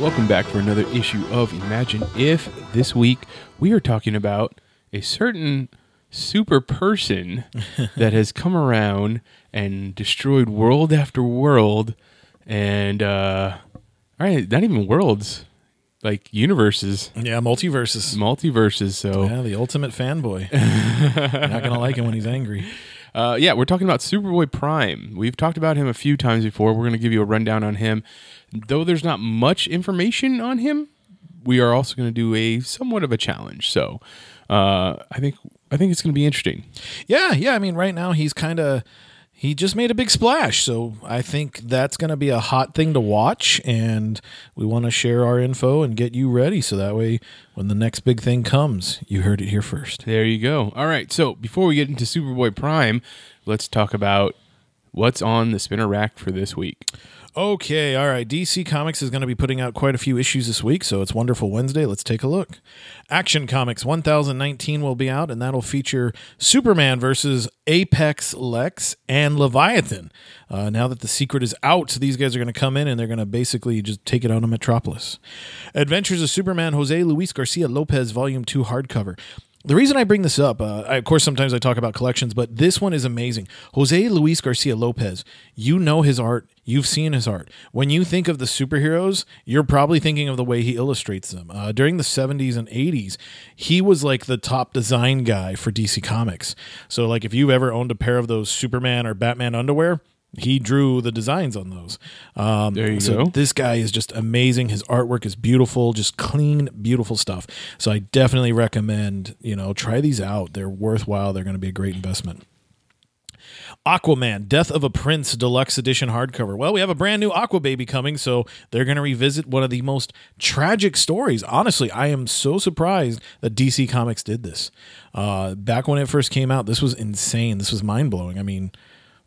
Welcome back for another issue of Imagine If. This week we are talking about a certain super person that has come around and destroyed world after world and uh all right, not even worlds, like universes, Yeah, multiverses. multiverses. So Yeah, the ultimate fanboy. You're not gonna like him when he's angry. Uh, yeah, we're talking about Superboy Prime. We've talked about him a few times before. We're going to give you a rundown on him. Though there's not much information on him, we are also going to do a somewhat of a challenge. So uh, I think I think it's going to be interesting. Yeah, yeah. I mean, right now he's kind of he just made a big splash, so I think that's going to be a hot thing to watch, and we want to share our info and get you ready, so that way when the next big thing comes, you heard it here first. There you go. All right. So before we get into Superboy Prime, let's talk about what's on the spinner rack for this week. Okay, all right. DC Comics is going to be putting out quite a few issues this week, so it's Wonderful Wednesday. Let's take a look. Action Comics 1019 will be out, and that'll feature Superman versus Apex Lex and Leviathan. Uh, now that the secret is out, these guys are going to come in and they're going to basically just take it out of Metropolis. Adventures of Superman Jose Luis Garcia Lopez, Volume 2 hardcover. The reason I bring this up, uh, I, of course, sometimes I talk about collections, but this one is amazing. Jose Luis Garcia Lopez, you know his art, you've seen his art. When you think of the superheroes, you're probably thinking of the way he illustrates them. Uh, during the 70s and 80s, he was like the top design guy for DC Comics. So, like, if you've ever owned a pair of those Superman or Batman underwear, he drew the designs on those. Um, There you so go. This guy is just amazing. His artwork is beautiful, just clean, beautiful stuff. So I definitely recommend you know try these out. They're worthwhile. They're going to be a great investment. Aquaman, Death of a Prince Deluxe Edition hardcover. Well, we have a brand new Aqua Baby coming, so they're going to revisit one of the most tragic stories. Honestly, I am so surprised that DC Comics did this. Uh, back when it first came out, this was insane. This was mind blowing. I mean,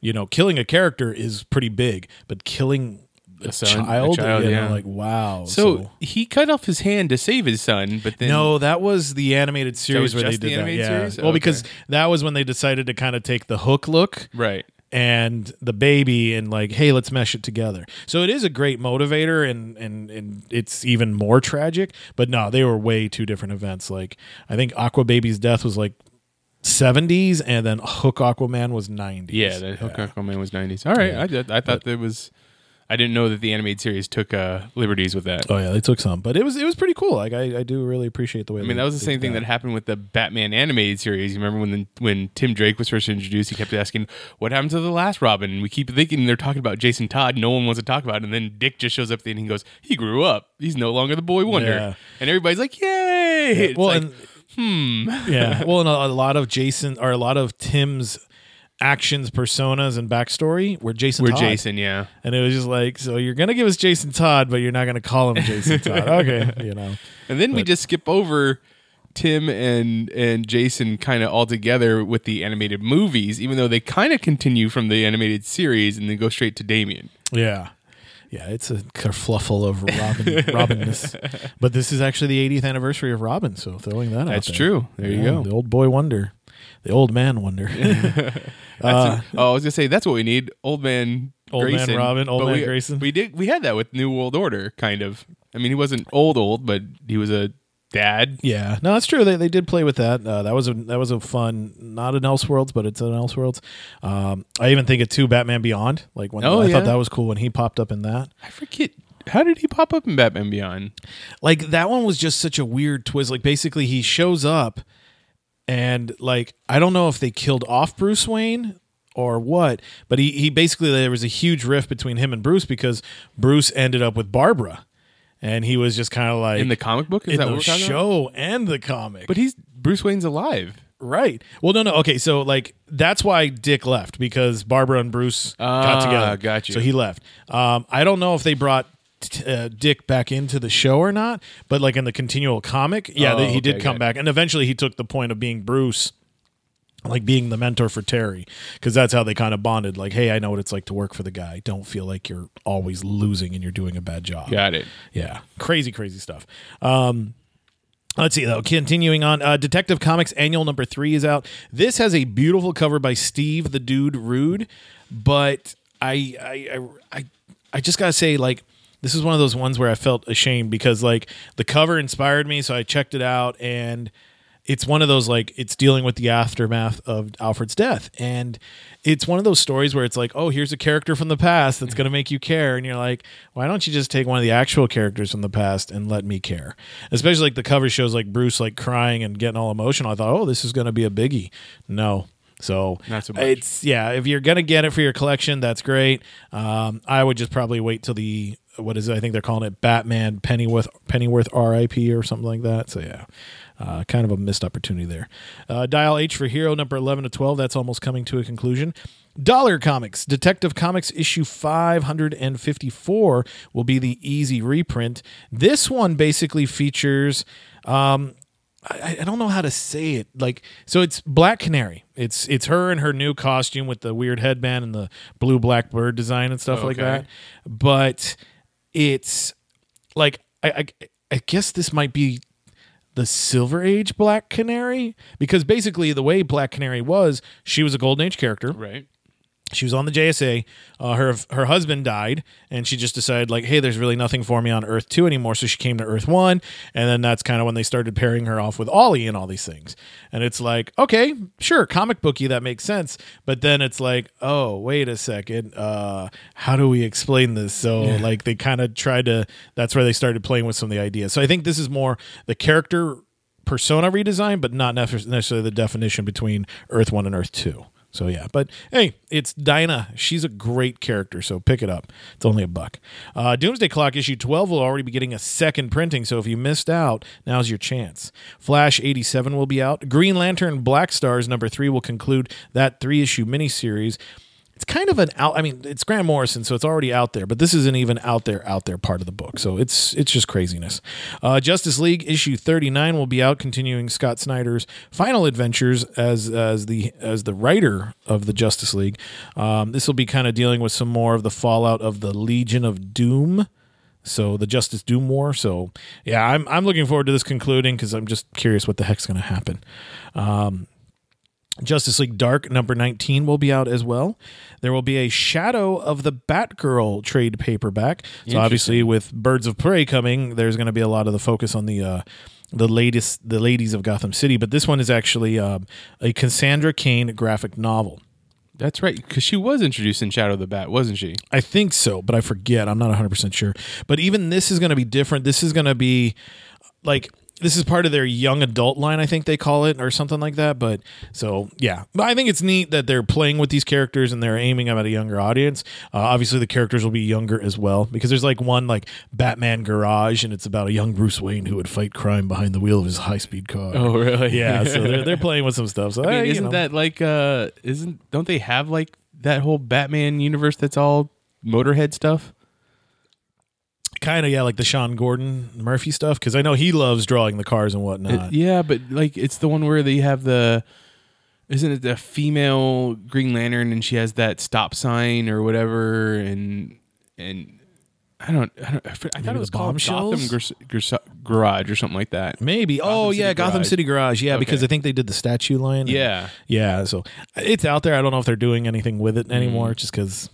you know, killing a character is pretty big, but killing a, son- a child, child, you know, yeah. like wow. So, he cut off his hand to save his son, but then no, that was the animated series where they the did that. animated Yeah. series? Well, Okay. because that was when they decided to kind of take the hook look right. and the baby and like, hey, let's mesh it together. So it is a great motivator and and and it's even more tragic. But no, they were way two different events. Like I think Aqua Baby's death was like 70s and then Hook Aquaman was 90s. Yeah, the Hook Aquaman was nineties. All right, I did, I thought there was. I didn't know that the animated series took uh, liberties with that. Oh yeah, they took some, but it was it was pretty cool. Like I, I do really appreciate the way. I mean, that was the same thing that happened with the Batman animated series. You remember when the, when Tim Drake was first introduced, he kept asking, "What happened to the last Robin?" And we keep thinking they're talking about Jason Todd. No one wants to talk about it. And then Dick just shows up there and he goes, "He grew up. He's no longer the boy wonder." Yeah. And everybody's like, "Yay!" It's well, like, and hmm. yeah. Well, and a, a lot of Jason or a lot of Tim's actions, personas, and backstory were Jason. We're Todd. Jason, yeah. and it was just like, so you're gonna give us Jason Todd, but you're not gonna call him Jason Todd. Okay, you know. And then we just skip over Tim and and Jason kind of all together with the animated movies, even though they kind of continue from the animated series and then go straight to Damian. Yeah. Yeah, it's a kerfluffle of Robin Robinness. But this is actually the 80th anniversary of Robin, so throwing that out there. That's true. There you go. The old boy wonder. The old man wonder. That's oh, I was uh, gonna say that's what we need. Old man, Old man Robin, old But man we, Grayson. We did. We had that with New World Order, kind of. I mean, he wasn't old, old, but he was a dad. Yeah, no, that's true. They, they did play with that. Uh, that was a that was a fun, not an Elseworlds, but it's an Elseworlds. Um, I even think it two Batman Beyond, like when Oh, I yeah. thought that was cool when he popped up in that. I forget how did he pop up in Batman Beyond. Like that one was just such a weird twist. Like basically he shows up, and like I don't know if they killed off Bruce Wayne or what, but he he basically there was a huge rift between him and Bruce because Bruce ended up with Barbara, and he was just kind of like In the comic book, is in that the what we're talking about? show and the comic. But he's Bruce Wayne's alive. Right. Well, no, no. Okay, so like that's why Dick left because Barbara and Bruce got Ah, together. got you. So he left. Um, I don't know if they brought uh, Dick back into the show or not, but like in the continual comic, yeah, Oh, they- he did come it. back, and eventually he took the point of being Bruce. Like being the mentor for Terry, because that's how they kind of bonded. Like, hey, I know what it's like to work for the guy. Don't feel like you're always losing and you're doing a bad job. Got it. Yeah, crazy, crazy stuff. Um, let's see though. Continuing on, uh, Detective Comics Annual Number Three is out. This has a beautiful cover by Steve the Dude Rude, but I, I, I, I, I just gotta say, like, this is one of those ones where I felt ashamed because like the cover inspired me, so I checked it out and it's one of those like it's dealing with the aftermath of Alfred's death. And it's one of those stories where it's like oh here's a character from the past that's going to make you care. And you're like why don't you just take one of the actual characters from the past and let me care? Especially like the cover shows like Bruce like crying and getting all emotional. I thought oh this is going to be a biggie. No. So Not so much. it's yeah if you're going to get it for your collection that's great. Um, I would just probably wait till the what is it? I think they're calling it Batman Pennyworth Pennyworth RIP or something like that. So yeah uh, kind of a missed opportunity there. Uh, Dial H for Hero number 11 to 12. That's almost coming to a conclusion. Dollar Comics, Detective Comics issue 554 will be the easy reprint. This one basically features. Um, I, I don't know how to say it. Like, so it's Black Canary. It's it's her in her new costume with the weird headband and the blue black bird design and stuff like that. But it's like I, I I guess this might be the Silver Age Black Canary because basically the way Black Canary was, she was a Golden Age character. Right. She was on the JSA. Uh, her her husband died, and she just decided like, hey, there's really nothing for me on Earth two anymore. So she came to Earth one, and then that's kind of when they started pairing her off with Ollie and all these things. And it's like, okay, sure, comic booky, that makes sense. But then it's like, oh, wait a second, uh, how do we explain this? So like they kind of tried to. That's where they started playing with some of the ideas. So I think this is more the character persona redesign, but not necessarily the definition between Earth One and Earth Two. So yeah, but hey, it's Dinah. She's a great character, so pick it up. It's only a buck. Uh, Doomsday Clock issue twelve will already be getting a second printing, so if you missed out, now's your chance. Flash eighty seven will be out. Green Lantern Black Stars number three will conclude that three issue miniseries. It's kind of an out. I mean, it's Grant Morrison, so it's already out there. But this isn't even out there, out there part of the book. So it's it's just craziness. Uh, Justice League issue thirty nine will be out, continuing Scott Snyder's final adventures as as the as the writer of the Justice League. Um, this will be kind of dealing with some more of the fallout of the Legion of Doom. So the Justice Doom War. So yeah, I'm I'm looking forward to this concluding because I'm just curious what the heck's going to happen. Justice League Dark number 19 will be out as well. There will be a Shadow of the Batgirl trade paperback. So obviously with Birds of Prey coming, there's going to be a lot of the focus on the uh the latest the ladies of Gotham City, but this one is actually um, a Cassandra Cain graphic novel. That's right. Because she was introduced in Shadow of the Bat, wasn't she? I think so, but I forget. I'm not 100% sure. But even this is going to be different. This is going to be like this is part of their young adult line, I think they call it, or something like that. But so yeah, but I think it's neat that they're playing with these characters and they're aiming them at a younger audience. Uh, obviously, the characters will be younger as well because there's like one like Batman Garage, and it's about a young Bruce Wayne who would fight crime behind the wheel of his high speed car. Oh, really? yeah. So they're, they're playing with some stuff. So I mean, you isn't know. that like uh isn't don't they have like that whole Batman universe that's all Motorhead stuff? Kind of yeah, like the Sean Gordon Murphy stuff? Because I know he loves drawing the cars and It- whatnot. yeah, but like it's the one where they have the isn't it the female Green Lantern and she has that stop sign or whatever and and I don't I don't I, thought Maybe it was called? Gotham Gars- Gars- Garage or something like that. Maybe. oh City yeah, Gotham City Garage. Yeah, because I think they did the statue line. Yeah. Yeah. So it's out there. I don't know if they're doing anything with it anymore, Mm. just because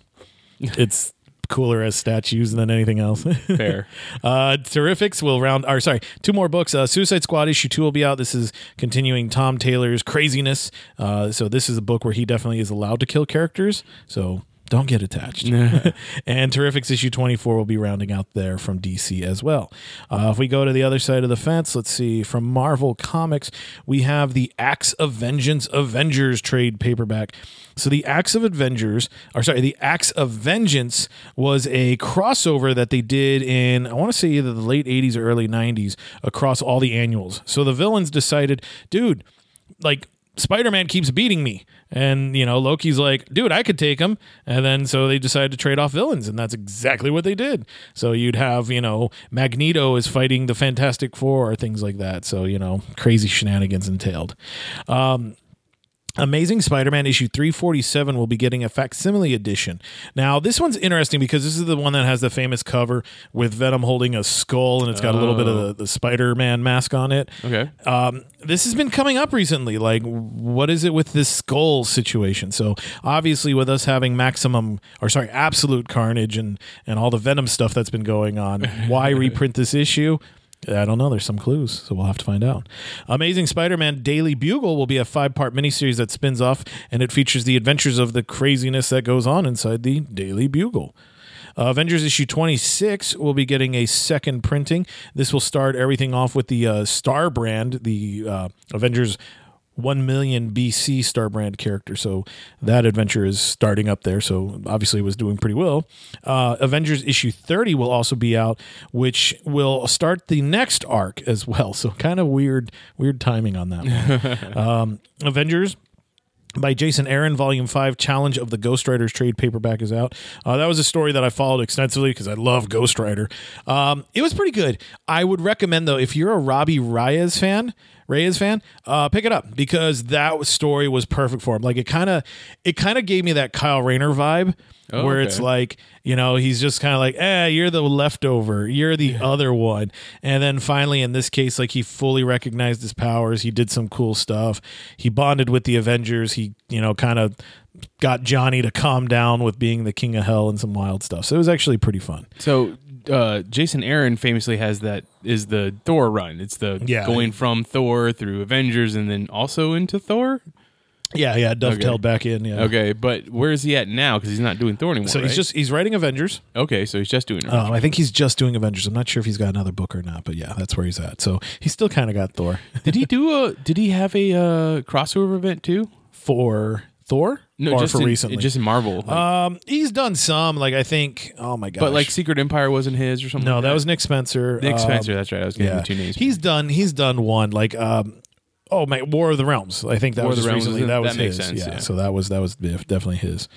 it's cooler as statues than anything else. Fair. Uh, Terrifics will round. Or sorry, two more books. Uh, Suicide Squad issue two will be out. This is continuing Tom Taylor's craziness. Uh, so this is a book where he definitely is allowed to kill characters. So don't get attached. and Terrifics issue 24 will be rounding out there from DC as well. Uh, if we go to the other side of the fence, let's see. From Marvel Comics, we have the Acts of Vengeance Avengers trade paperback. So the Acts of Avengers, or sorry, the Acts of Vengeance was a crossover that they did in, I want to say either the late 80s or early 90s across all the annuals. So the villains decided, dude, like Spider-Man keeps beating me. And, you know, Loki's like, dude, I could take him. And then so they decided to trade off villains, and that's exactly what they did. So you'd have, you know, Magneto is fighting the Fantastic Four or things like that. So, you know, crazy shenanigans entailed. Um, Amazing Spider Man issue 347 will be getting a facsimile edition. Now, this one's interesting because this is the one that has the famous cover with Venom holding a skull and it's got a little bit of the, the Spider Man mask on it. Okay. Um, this has been coming up recently. Like, what is it with this skull situation? So, obviously, with us having maximum, or sorry, absolute carnage and, and all the Venom stuff that's been going on, why reprint this issue? I don't know. There's some clues, so we'll have to find out. Amazing Spider-Man Daily Bugle will be a five-part miniseries that spins off, and it features the adventures of the craziness that goes on inside the Daily Bugle. Uh, Avengers issue 26 will be getting a second printing. This will start everything off with the uh, Star brand, the uh, Avengers 1 million BC Star brand character. So that adventure is starting up there. So obviously it was doing pretty well. Uh, Avengers issue 30 will also be out, which will start the next arc as well. So kind of weird, weird timing on that one. um, Avengers by Jason Aaron, Volume 5, Challenge of the Ghost Riders trade paperback is out. Uh, that was a story that I followed extensively because I love Ghost Rider. Um, it was pretty good. I would recommend, though, if you're a Robbie Reyes fan, Reyes fan, uh, pick it up because that story was perfect for him. Like it kind of, it kind of gave me that Kyle Rayner vibe, Oh, where okay. it's like, you know, he's just kind of like, eh, you're the leftover, you're the other one, and then finally, in this case, like he fully recognized his powers. He did some cool stuff. He bonded with the Avengers. He, you know, kind of got Johnny to calm down with being the king of hell and some wild stuff. So it was actually pretty fun. So uh, Jason Aaron famously has that is the Thor run. It's the Yeah. going from Thor through Avengers and then also into Thor. Yeah, yeah, dovetailed Okay. back in. Yeah. Okay, but where is he at now? Because he's not doing Thor anymore. So he's right? just he's writing Avengers. okay. So he's just doing. Um, I think he's just doing Avengers. I'm not sure if he's got another book or not, but yeah, that's where he's at. So he's still kind of got Thor did he do a? Did he have a uh, crossover event too? for Thor. No, or just for in, recently. just in Marvel. Like, um, he's done some. Like I think. Oh my god. but like Secret Empire wasn't his or something. no, like that was Nick Spencer. Nick Um, Spencer. That's right. I was getting Yeah, the two names. he's done. He's done one. Like um. Oh my! War of the Realms. I think that War was the just Realms recently. was- That was his. yeah, yeah. So that was that was definitely his.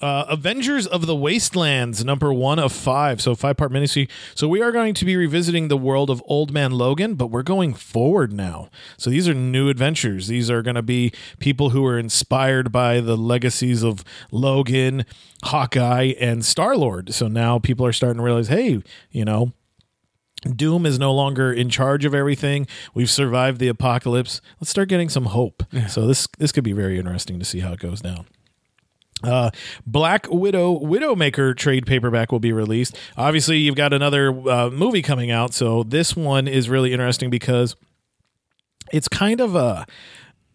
Uh, Avengers of the Wastelands, number one of five. So five part miniseries. So we are going to be revisiting the world of Old Man Logan, but we're going forward now. So these are new adventures. These are going to be people who are inspired by the legacies of Logan, Hawkeye, and Star Lord. So now people are starting to realize, hey, you know, Doom is no longer in charge of everything. We've survived the apocalypse. Let's start getting some hope. So this this could be very interesting to see how it goes down. Uh, Black Widow Widowmaker trade paperback will be released. Obviously, you've got another uh, movie coming out, so this one is really interesting because it's kind of a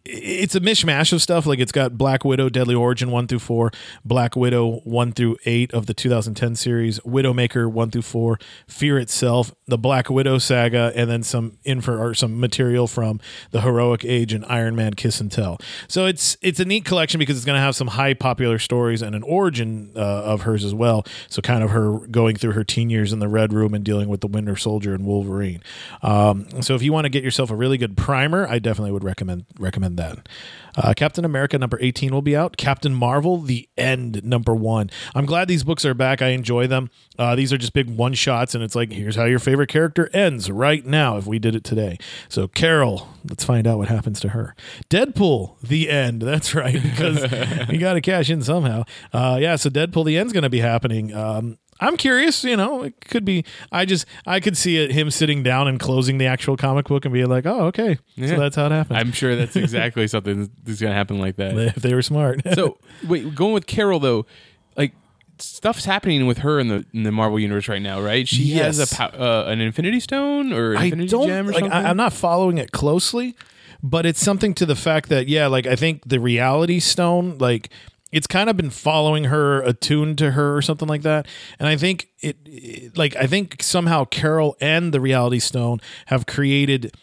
it's a mishmash of stuff. Like it's got Black Widow, Deadly Origin one through four, Black Widow one through eight of the 2010 series, Widowmaker one through four, Fear itself, the Black Widow saga, and then some info or some material from the Heroic Age and Iron Man Kiss and Tell. So it's it's a neat collection because it's going to have some high popular stories and an origin uh, of hers as well. So kind of her going through her teen years in the Red Room and dealing with the Winter Soldier and Wolverine. Um, so if you want to get yourself a really good primer, I definitely would recommend recommend that. Uh, Captain America number 18 will be out. Captain Marvel, The End, number one. I'm glad these books are back. I enjoy them. Uh, these are just big one shots, and it's like, here's how your favorite character ends right now if we did it today. So, Carol, let's find out what happens to her. Deadpool, The End. That's right, because you got to cash in somehow. Uh, yeah, so Deadpool, The End's going to be happening. Um, I'm curious, you know, it could be. I just, I could see it, him sitting down and closing the actual comic book and be like, oh, okay. Yeah. So that's how it happens. I'm sure that's exactly something that's going to happen like that. if they were smart. so wait, going with Carol though, like stuff's happening with her in the in the Marvel universe right now, right? She has a uh, an Infinity Stone or Infinity Gem or like. something. I, I'm not following it closely, but it's something to the fact that yeah, like I think the Reality Stone, like it's kind of been following her, attuned to her, or something like that. And I think it, it- like I think somehow Carol and the Reality Stone have created.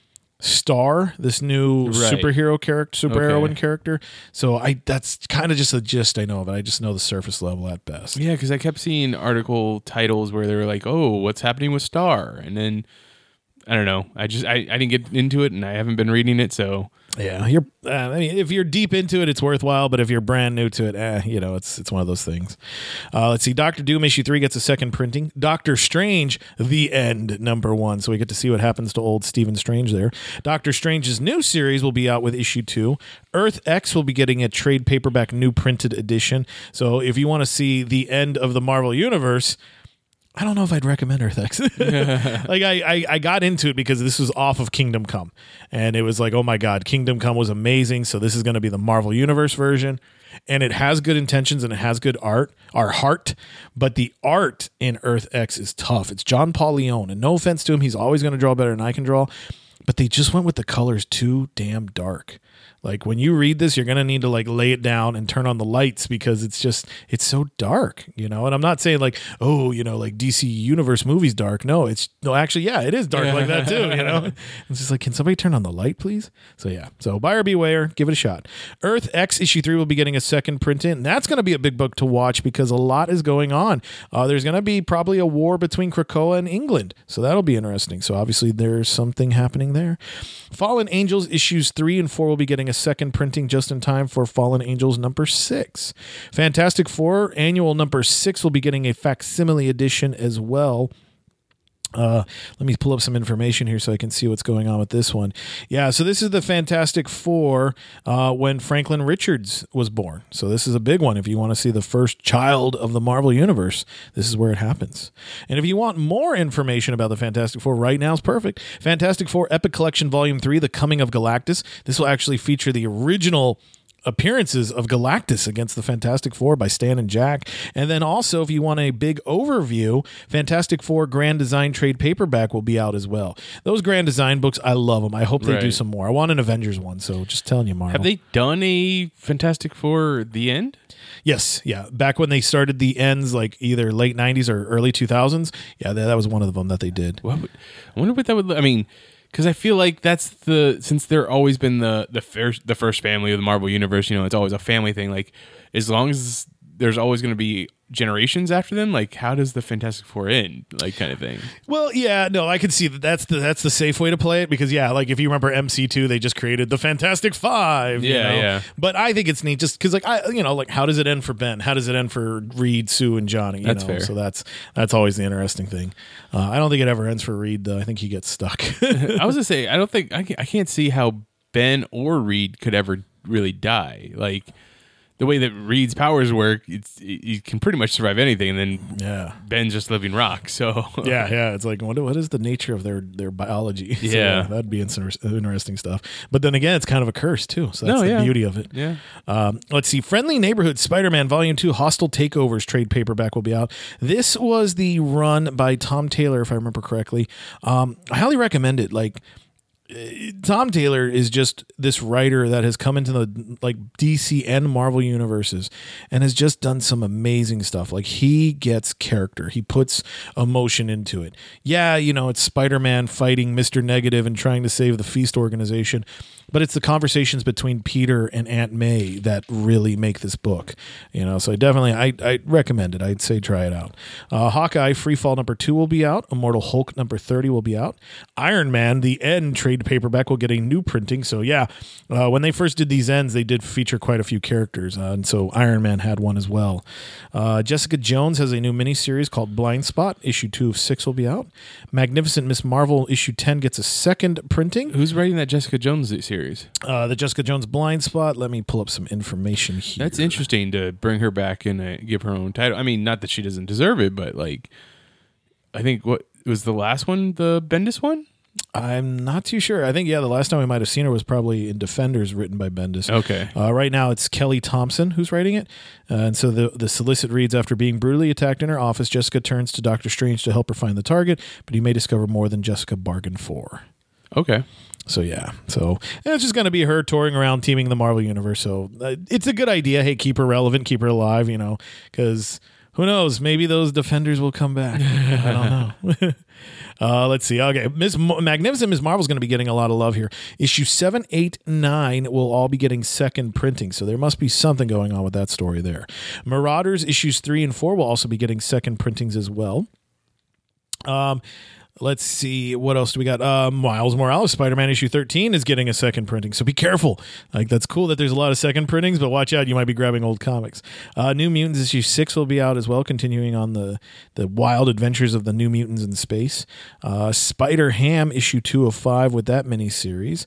Star, this new Right. superhero character, superheroine Okay. character. So I that's kind of just a gist I know of it. I just know the surface level at best. Yeah, because I kept seeing article titles where they were like, "Oh, what's happening with Star?" and then I don't know. I just I, I didn't get into it, and I haven't been reading it, so Yeah, you're. Uh, I mean, if you're deep into it, it's worthwhile. But if you're brand new to it, eh, you know, it's it's one of those things. Uh, let's see. Doctor Doom issue three gets a second printing. Doctor Strange, the end number one. So we get to see what happens to old Stephen Strange there. Doctor Strange's new series will be out with issue two. Earth X will be getting a trade paperback new printed edition. So if you want to see the end of the Marvel universe. I don't know if I'd recommend Earth X. like I, I, I got into it because this was off of Kingdom Come, and it was like, oh my god, Kingdom Come was amazing. So this is going to be the Marvel Universe version, and it has good intentions and it has good art, our heart, but the art in Earth X is tough. It's John Paul Leon, and no offense to him, he's always going to draw better than I can draw, but they just went with the colors too damn dark. Like when you read this, you're gonna need to like lay it down and turn on the lights because it's just it's so dark, you know. And I'm not saying like oh, you know, like DC Universe movies dark. No, it's no, actually, yeah, it is dark like that too. You know, it's just like can somebody turn on the light, please? So yeah, so buyer beware, give it a shot. Earth X issue three will be getting a second print in. That's gonna be a big book to watch because a lot is going on. Uh, there's gonna be probably a war between Krakoa and England, so that'll be interesting. So obviously there's something happening there. Fallen Angels issues three and four will be getting a second printing just in time for Fallen Angels number six. Fantastic Four annual number six will be getting a facsimile edition as well. Uh, let me pull up some information here so I can see what's going on with this one. Yeah, so this is the Fantastic Four uh, when Franklin Richards was born. So this is a big one. If you want to see the first child of the Marvel Universe, this is where it happens. And if you want more information about the Fantastic Four, right now is perfect. Fantastic Four Epic Collection Volume 3, The Coming of Galactus. This will actually feature the original appearances of Galactus against the Fantastic Four by Stan and Jack. And then also, if you want a big overview, Fantastic Four Grand Design Trade Paperback will be out as well. Those Grand Design books, I love them. I hope they do some more. I want an Avengers one, so just telling you, Marvel. have they done a Fantastic Four the end? Yes, yeah. Back when they started the ends, like either late '90s or early 2000s, yeah, that, that was one of them that they did. What would, I wonder what that would. I mean, because I feel like that's the since they're always been the the first the first family of the Marvel universe. You know, it's always a family thing. Like as long as there's always going to be generations after them. Like how does the Fantastic Four end? Like kind of thing. Well, yeah, no, I can see that. That's the that's the safe way to play it because yeah, like if you remember MC2, they just created the Fantastic Five. you Yeah, know? yeah. But I think it's neat just because like I, you know, like how does it end for Ben? How does it end for Reed, Sue, and Johnny? You That's know? fair. So that's that's always the interesting thing. Uh, I don't think it ever ends for Reed though. I think he gets stuck. I was gonna say I don't think I can't, I can't see how Ben or Reed could ever really die. Like the way that Reed's powers work, it's he can pretty much survive anything, and then yeah. Ben's just living rock. So Yeah, yeah. It's like, what, what is the nature of their their biology? So, Yeah. that'd be inter- interesting stuff. But then again, it's kind of a curse too. So that's No, the yeah. beauty of it. yeah. Um, let's see. Friendly Neighborhood Spider Man Volume 2 Hostile Takeovers trade paperback will be out. This was the run by Tom Taylor, if I remember correctly. Um, I highly recommend it. Like, Tom Taylor is just this writer that has come into the like DC and Marvel universes and has just done some amazing stuff. Like he gets character. He puts emotion into it. Yeah, you know, it's Spider-Man fighting Mr. Negative and trying to save the Feast organization, but it's the conversations between Peter and Aunt May that really make this book. You know, so I definitely I I recommend it. I'd say try it out. Uh, Hawkeye Freefall number 2 will be out. Immortal Hulk number 30 will be out. Iron Man the End trade paperback will get a new printing. So yeah, uh, when they first did these ends, they did feature quite a few characters, uh, and so Iron Man had one as well. Uh, Jessica Jones has a new miniseries called Blind Spot. Issue two of six will be out. Magnificent Miss Marvel issue ten gets a second printing. Who's writing that Jessica Jones series? Uh, the Jessica Jones Blind Spot. Let me pull up some information here. That's interesting to bring her back and uh, give her own title. I mean, not that she doesn't deserve it, but like, I think what was the last one, the Bendis one? I'm not too sure. I think yeah, the last time we might have seen her was probably in Defenders, written by Bendis. Okay. Uh, right now, it's Kelly Thompson who's writing it, uh, and so the the solicit reads: After being brutally attacked in her office, Jessica turns to Doctor Strange to help her find the target, but he may discover more than Jessica bargained for. Okay. So yeah, so it's just going to be her touring around, teaming the Marvel universe. So uh, it's a good idea. Hey, keep her relevant, keep her alive. You know, because who knows? Maybe those defenders will come back. I don't know. uh, let's see. Okay, Miss Mo- Magnificent Miss Marvel's going to be getting a lot of love here. Issue seven, eight, nine will all be getting second printing. So there must be something going on with that story there. Marauders issues three and four will also be getting second printings as well. Um, Let's see what else do we got. Uh, Miles Morales, Spider Man issue thirteen is getting a second printing, so be careful. Like that's cool that there's a lot of second printings, but watch out, you might be grabbing old comics. Uh, New Mutants issue six will be out as well, continuing on the the wild adventures of the New Mutants in space. Uh, Spider Ham issue two of five with that miniseries.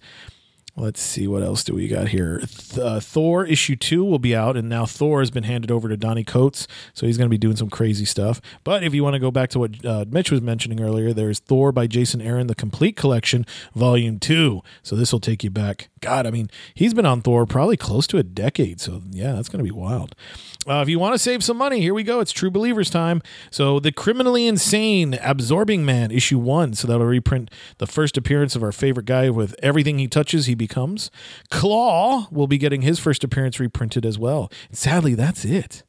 Let's see what else do we got here. Th- uh, Thor issue two will be out, and now Thor has been handed over to Donny Cates, so he's going to be doing some crazy stuff. But if you want to go back to what uh, Mitch was mentioning earlier, there's Thor by Jason Aaron, the complete collection, volume two. So this will take you back. God, I mean, he's been on Thor probably close to a decade. So yeah, that's going to be wild. Uh, if you want to save some money, here we go. It's True Believers time. So, The Criminally Insane Absorbing Man, issue one. So, that'll reprint the first appearance of our favorite guy with everything he touches, he becomes. Claw will be getting his first appearance reprinted as well. Sadly, that's it.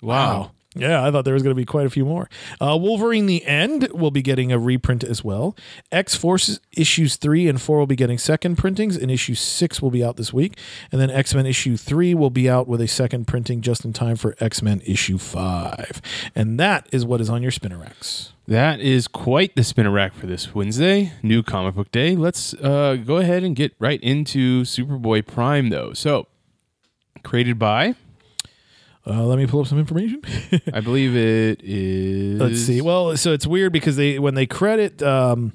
Wow. Yeah, I thought there was going to be quite a few more. Uh, Wolverine the End will be getting a reprint as well. X Force issues three and four will be getting second printings, and issue six will be out this week. And then X Men issue three will be out with a second printing just in time for X Men issue five. And that is what is on your spinner racks. That is quite the spinner rack for this Wednesday, new comic book day. Let's uh, go ahead and get right into Superboy Prime, though. So, created by, Uh, let me pull up some information. I believe it is. Let's see. Well, so it's weird because they when they credit um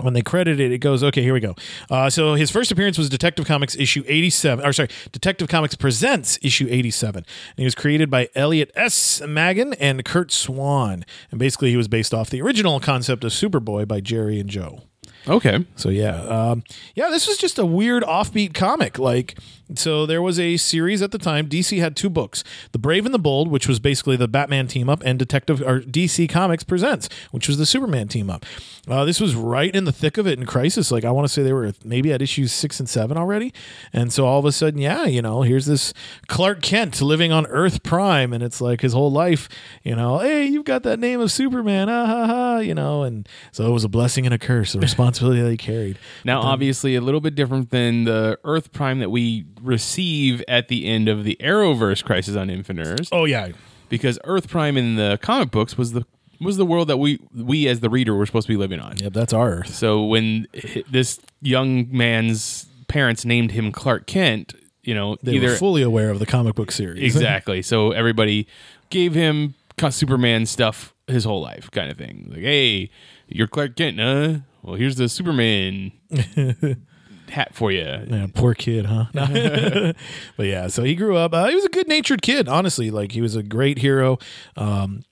when they credit it, it goes okay. Here we go. Uh, so his first appearance was Detective Comics issue eighty-seven. Or sorry, Detective Comics presents issue eighty-seven. And he was created by Elliot S. Maggin and Curt Swan. And basically, he was based off the original concept of Superboy by Jerry and Joe. Okay. So yeah, um, yeah, this was just a weird offbeat comic. Like, so there was a series at the time. DC had two books: The Brave and the Bold, which was basically the Batman team up, and Detective or DC Comics Presents, which was the Superman team up. Uh, this was right in the thick of it in Crisis. Like, I want to say they were maybe at issues six and seven already, and so all of a sudden, yeah, you know, here's this Clark Kent living on Earth Prime, and it's like his whole life, you know, hey, you've got that name of Superman, ah ha ha, you know, and so it was a blessing and a curse, a responsibility that he carried. Now, obviously, a little bit different than the Earth Prime that we receive at the end of the Arrowverse Crisis on Infinite Earths, Oh yeah, because Earth Prime in the comic books was the was the world that we we as the reader were supposed to be living on. yep, that's our Earth. So when this young man's parents named him Clark Kent, you know, They either were fully aware of the comic book series. exactly. So everybody gave him Superman stuff his whole life, kind of thing. Like, hey, you're Clark Kent, huh? Well, here's the Superman hat for you. Yeah, poor kid, huh? but yeah, so he grew up. Uh, he was a good natured kid, honestly. Like he was a great hero. Um,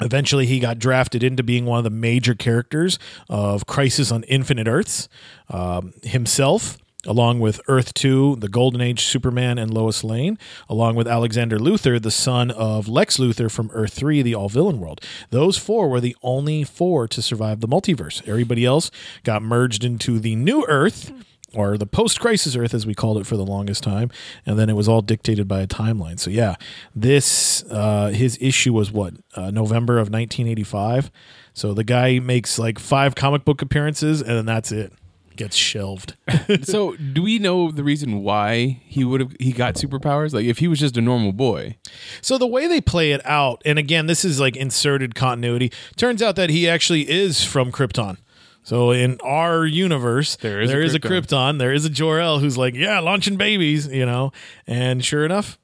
eventually, he got drafted into being one of the major characters of Crisis on Infinite Earths. Um, himself. Along with Earth 2, the Golden Age Superman, and Lois Lane, along with Alexander Luthor, the son of Lex Luthor from Earth 3, the all villain world. Those four were the only four to survive the multiverse. Everybody else got merged into the new Earth, or the post crisis Earth, as we called it for the longest time. And then it was all dictated by a timeline. So, yeah, this, uh, his issue was what, uh, November of 1985. So the guy makes like five comic book appearances, and then that's it. Gets shelved. so, do we know the reason why he would have he got superpowers? Like, if he was just a normal boy, So the way they play it out, and again, this is like inserted continuity. Turns out that he actually is from Krypton. So in our universe, There is a a Krypton. Krypton. There is a Jor El who's like, yeah, launching babies, you know. And sure enough,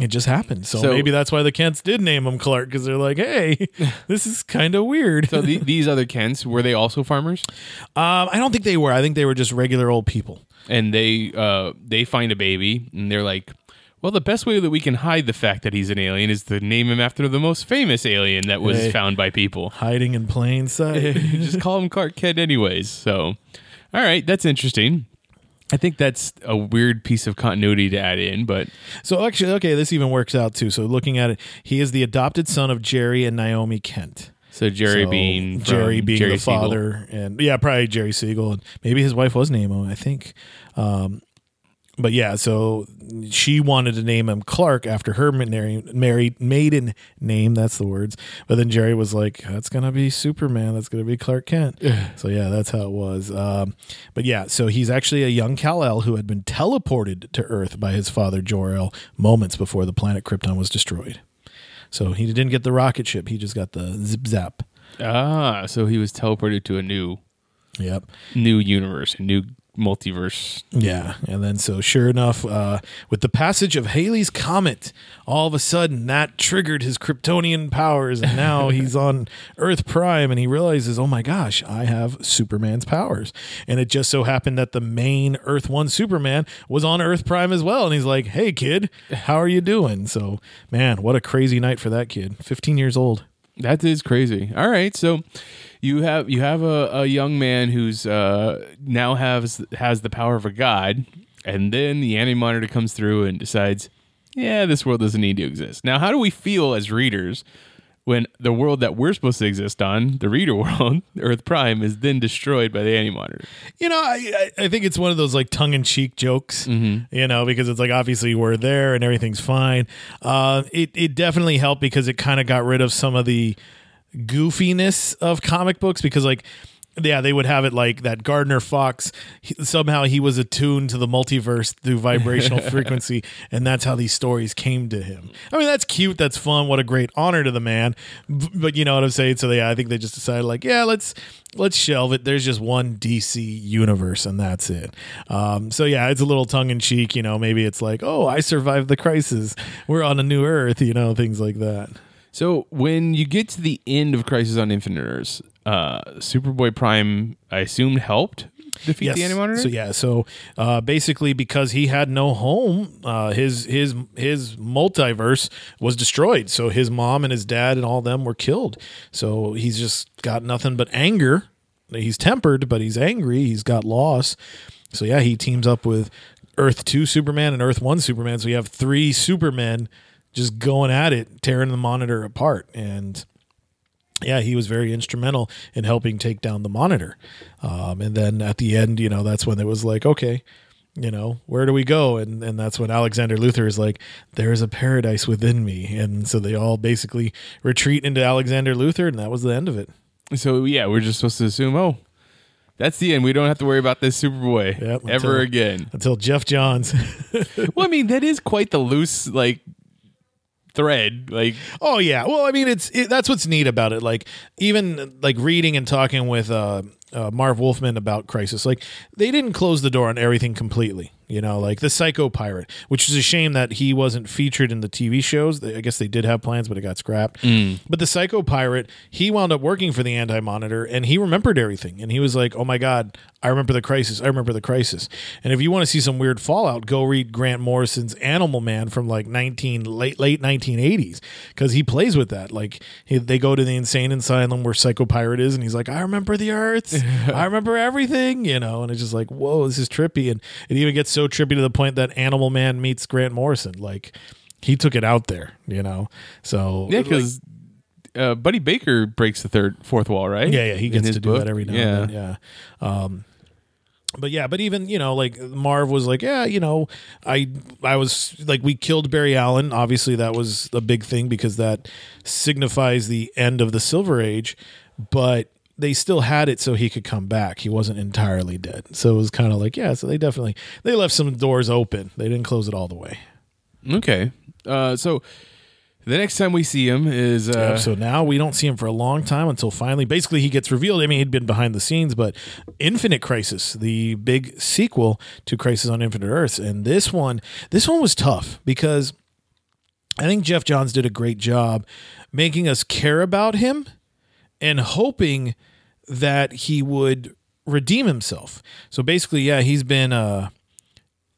it just happened. So, So- maybe that's why the Kents did name him Clark because they're like, hey, this is kind of weird. so the, these other Kents were they also farmers? um, I don't think they were. I think they were just regular old people. And they uh they find a baby and they're like. Well, the best way that we can hide the fact that he's an alien is to name him after the most famous alien that was Hey. found by people. Hiding in plain sight. just call him Clark Kent anyways. So, all right, that's interesting. I think that's a weird piece of continuity to add in, but So actually, okay, this even works out too. So looking at it, he is the adopted son of Jerry and Naomi Kent. so Jerry So, being Jerry being Jerry the Siegel. father, and yeah, probably Jerry Siegel, and maybe his wife was Nemo, I think. Um, but yeah, so she wanted to name him Clark after her married, married maiden name. That's the words. But then Jerry was like, "That's gonna be Superman. That's gonna be Clark Kent." so yeah, that's how it was. Um, but yeah, so he's actually a young Kal El who had been teleported to Earth by his father Jor El moments before the planet Krypton was destroyed. So he didn't get the rocket ship; he just got the zip zap. Ah, so he was teleported to a new Yep. new universe, a new multiverse. Yeah, and then so sure enough, uh, with the passage of Halley's comet, all of a sudden that triggered his Kryptonian powers, and now he's on Earth Prime, and he realizes, oh my gosh, I have Superman's powers, and it just so happened that the main Earth One Superman was on Earth Prime as well, and he's like, hey kid, how are you doing? So man, what a crazy night for that kid, fifteen years old. That is crazy. All right, so you have you have a, a young man who's uh, now has has the power of a god, and then the anti monitor comes through and decides, yeah, this world doesn't need to exist. Now, how do we feel as readers when the world that we're supposed to exist on, the reader world, Earth Prime, is then destroyed by the anti monitor? You know, I, I think it's one of those like tongue in cheek jokes, you know, because it's like obviously we're there and everything's fine. Uh, it, it definitely helped because it kind of got rid of some of the goofiness of comic books because like yeah, they would have it like that Gardner Fox. He, somehow he was attuned to the multiverse through vibrational frequency, and that's how these stories came to him. I mean, that's cute. That's fun. What a great honor to the man. But you know what I'm saying. So yeah, I think they just decided like, yeah, let's let's shelve it. There's just one DC universe, and that's it. Um, so yeah, it's a little tongue in cheek. You know, maybe it's like, oh, I survived the crisis. We're on a new Earth. You know, things like that. So when you get to the end of Crisis on Infinite Earths, uh, Superboy Prime, I assumed helped defeat the anti monitor. So yeah, so uh, basically because he had no home, uh, his his his multiverse was destroyed. So his mom and his dad and all them were killed. So he's just got nothing but anger. He's tempered, but he's angry. He's got loss. So yeah, he teams up with Earth Two Superman and Earth One Superman. So you have three Supermen just going at it, tearing the monitor apart, and yeah, he was very instrumental in helping take down the monitor. Um, and then at the end, you know, that's when it was like, okay, you know, where do we go? And and that's when Alexander Luthor is like, there is a paradise within me. And so they all basically retreat into Alexander Luthor, and that was the end of it. So yeah, we're just supposed to assume, oh, that's the end. We don't have to worry about this Superboy Yep, ever until- again. Until Geoff Johns. well, I mean, that is quite the loose like thread. Like, Oh yeah. Well, I mean, it's it, that's what's neat about it. Like even like reading and talking with uh, uh, Marv Wolfman about Crisis, like they didn't close the door on everything completely. You know, like the Psycho Pirate, which is a shame that he wasn't featured in the TV shows. They- I guess they did have plans, but it got scrapped. But the Psycho Pirate, he wound up working for the Anti Monitor, and he remembered everything. And he was like, "Oh my God, I remember the Crisis. I remember the Crisis." And if you want to see some weird fallout, go read Grant Morrison's Animal Man from like nineteen late late nineteen eighties because he plays with that. Like he, they go to the insane asylum where Psycho Pirate is, and he's like, "I remember the Earth. I remember everything," you know. And it's just like, whoa, this is trippy. And it even gets so trippy to the point that Animal Man meets Grant Morrison. Like he took it out there, you know. So yeah, like- because uh, Buddy Baker breaks the third, fourth wall, right? yeah, yeah, he gets to do book? that every now yeah. and then. Yeah. Um, but yeah, but even you know, like Marv was like, yeah, you know, I I was like, we killed Barry Allen. Obviously, that was a big thing because that signifies the end of the Silver Age. But they still had it so he could come back. He wasn't entirely dead. So it was kind of like, yeah. So they definitely they left some doors open. They didn't close it all the way. Okay. Uh, so the next time we see him is uh, Yep, so now we don't see him for a long time until finally, basically, he gets revealed. I mean, he'd been behind the scenes, but Infinite Crisis, the big sequel to Crisis on Infinite Earths, and this one, this one was tough because I think Geoff Johns did a great job making us care about him and hoping that he would redeem himself. So basically, yeah, he's been uh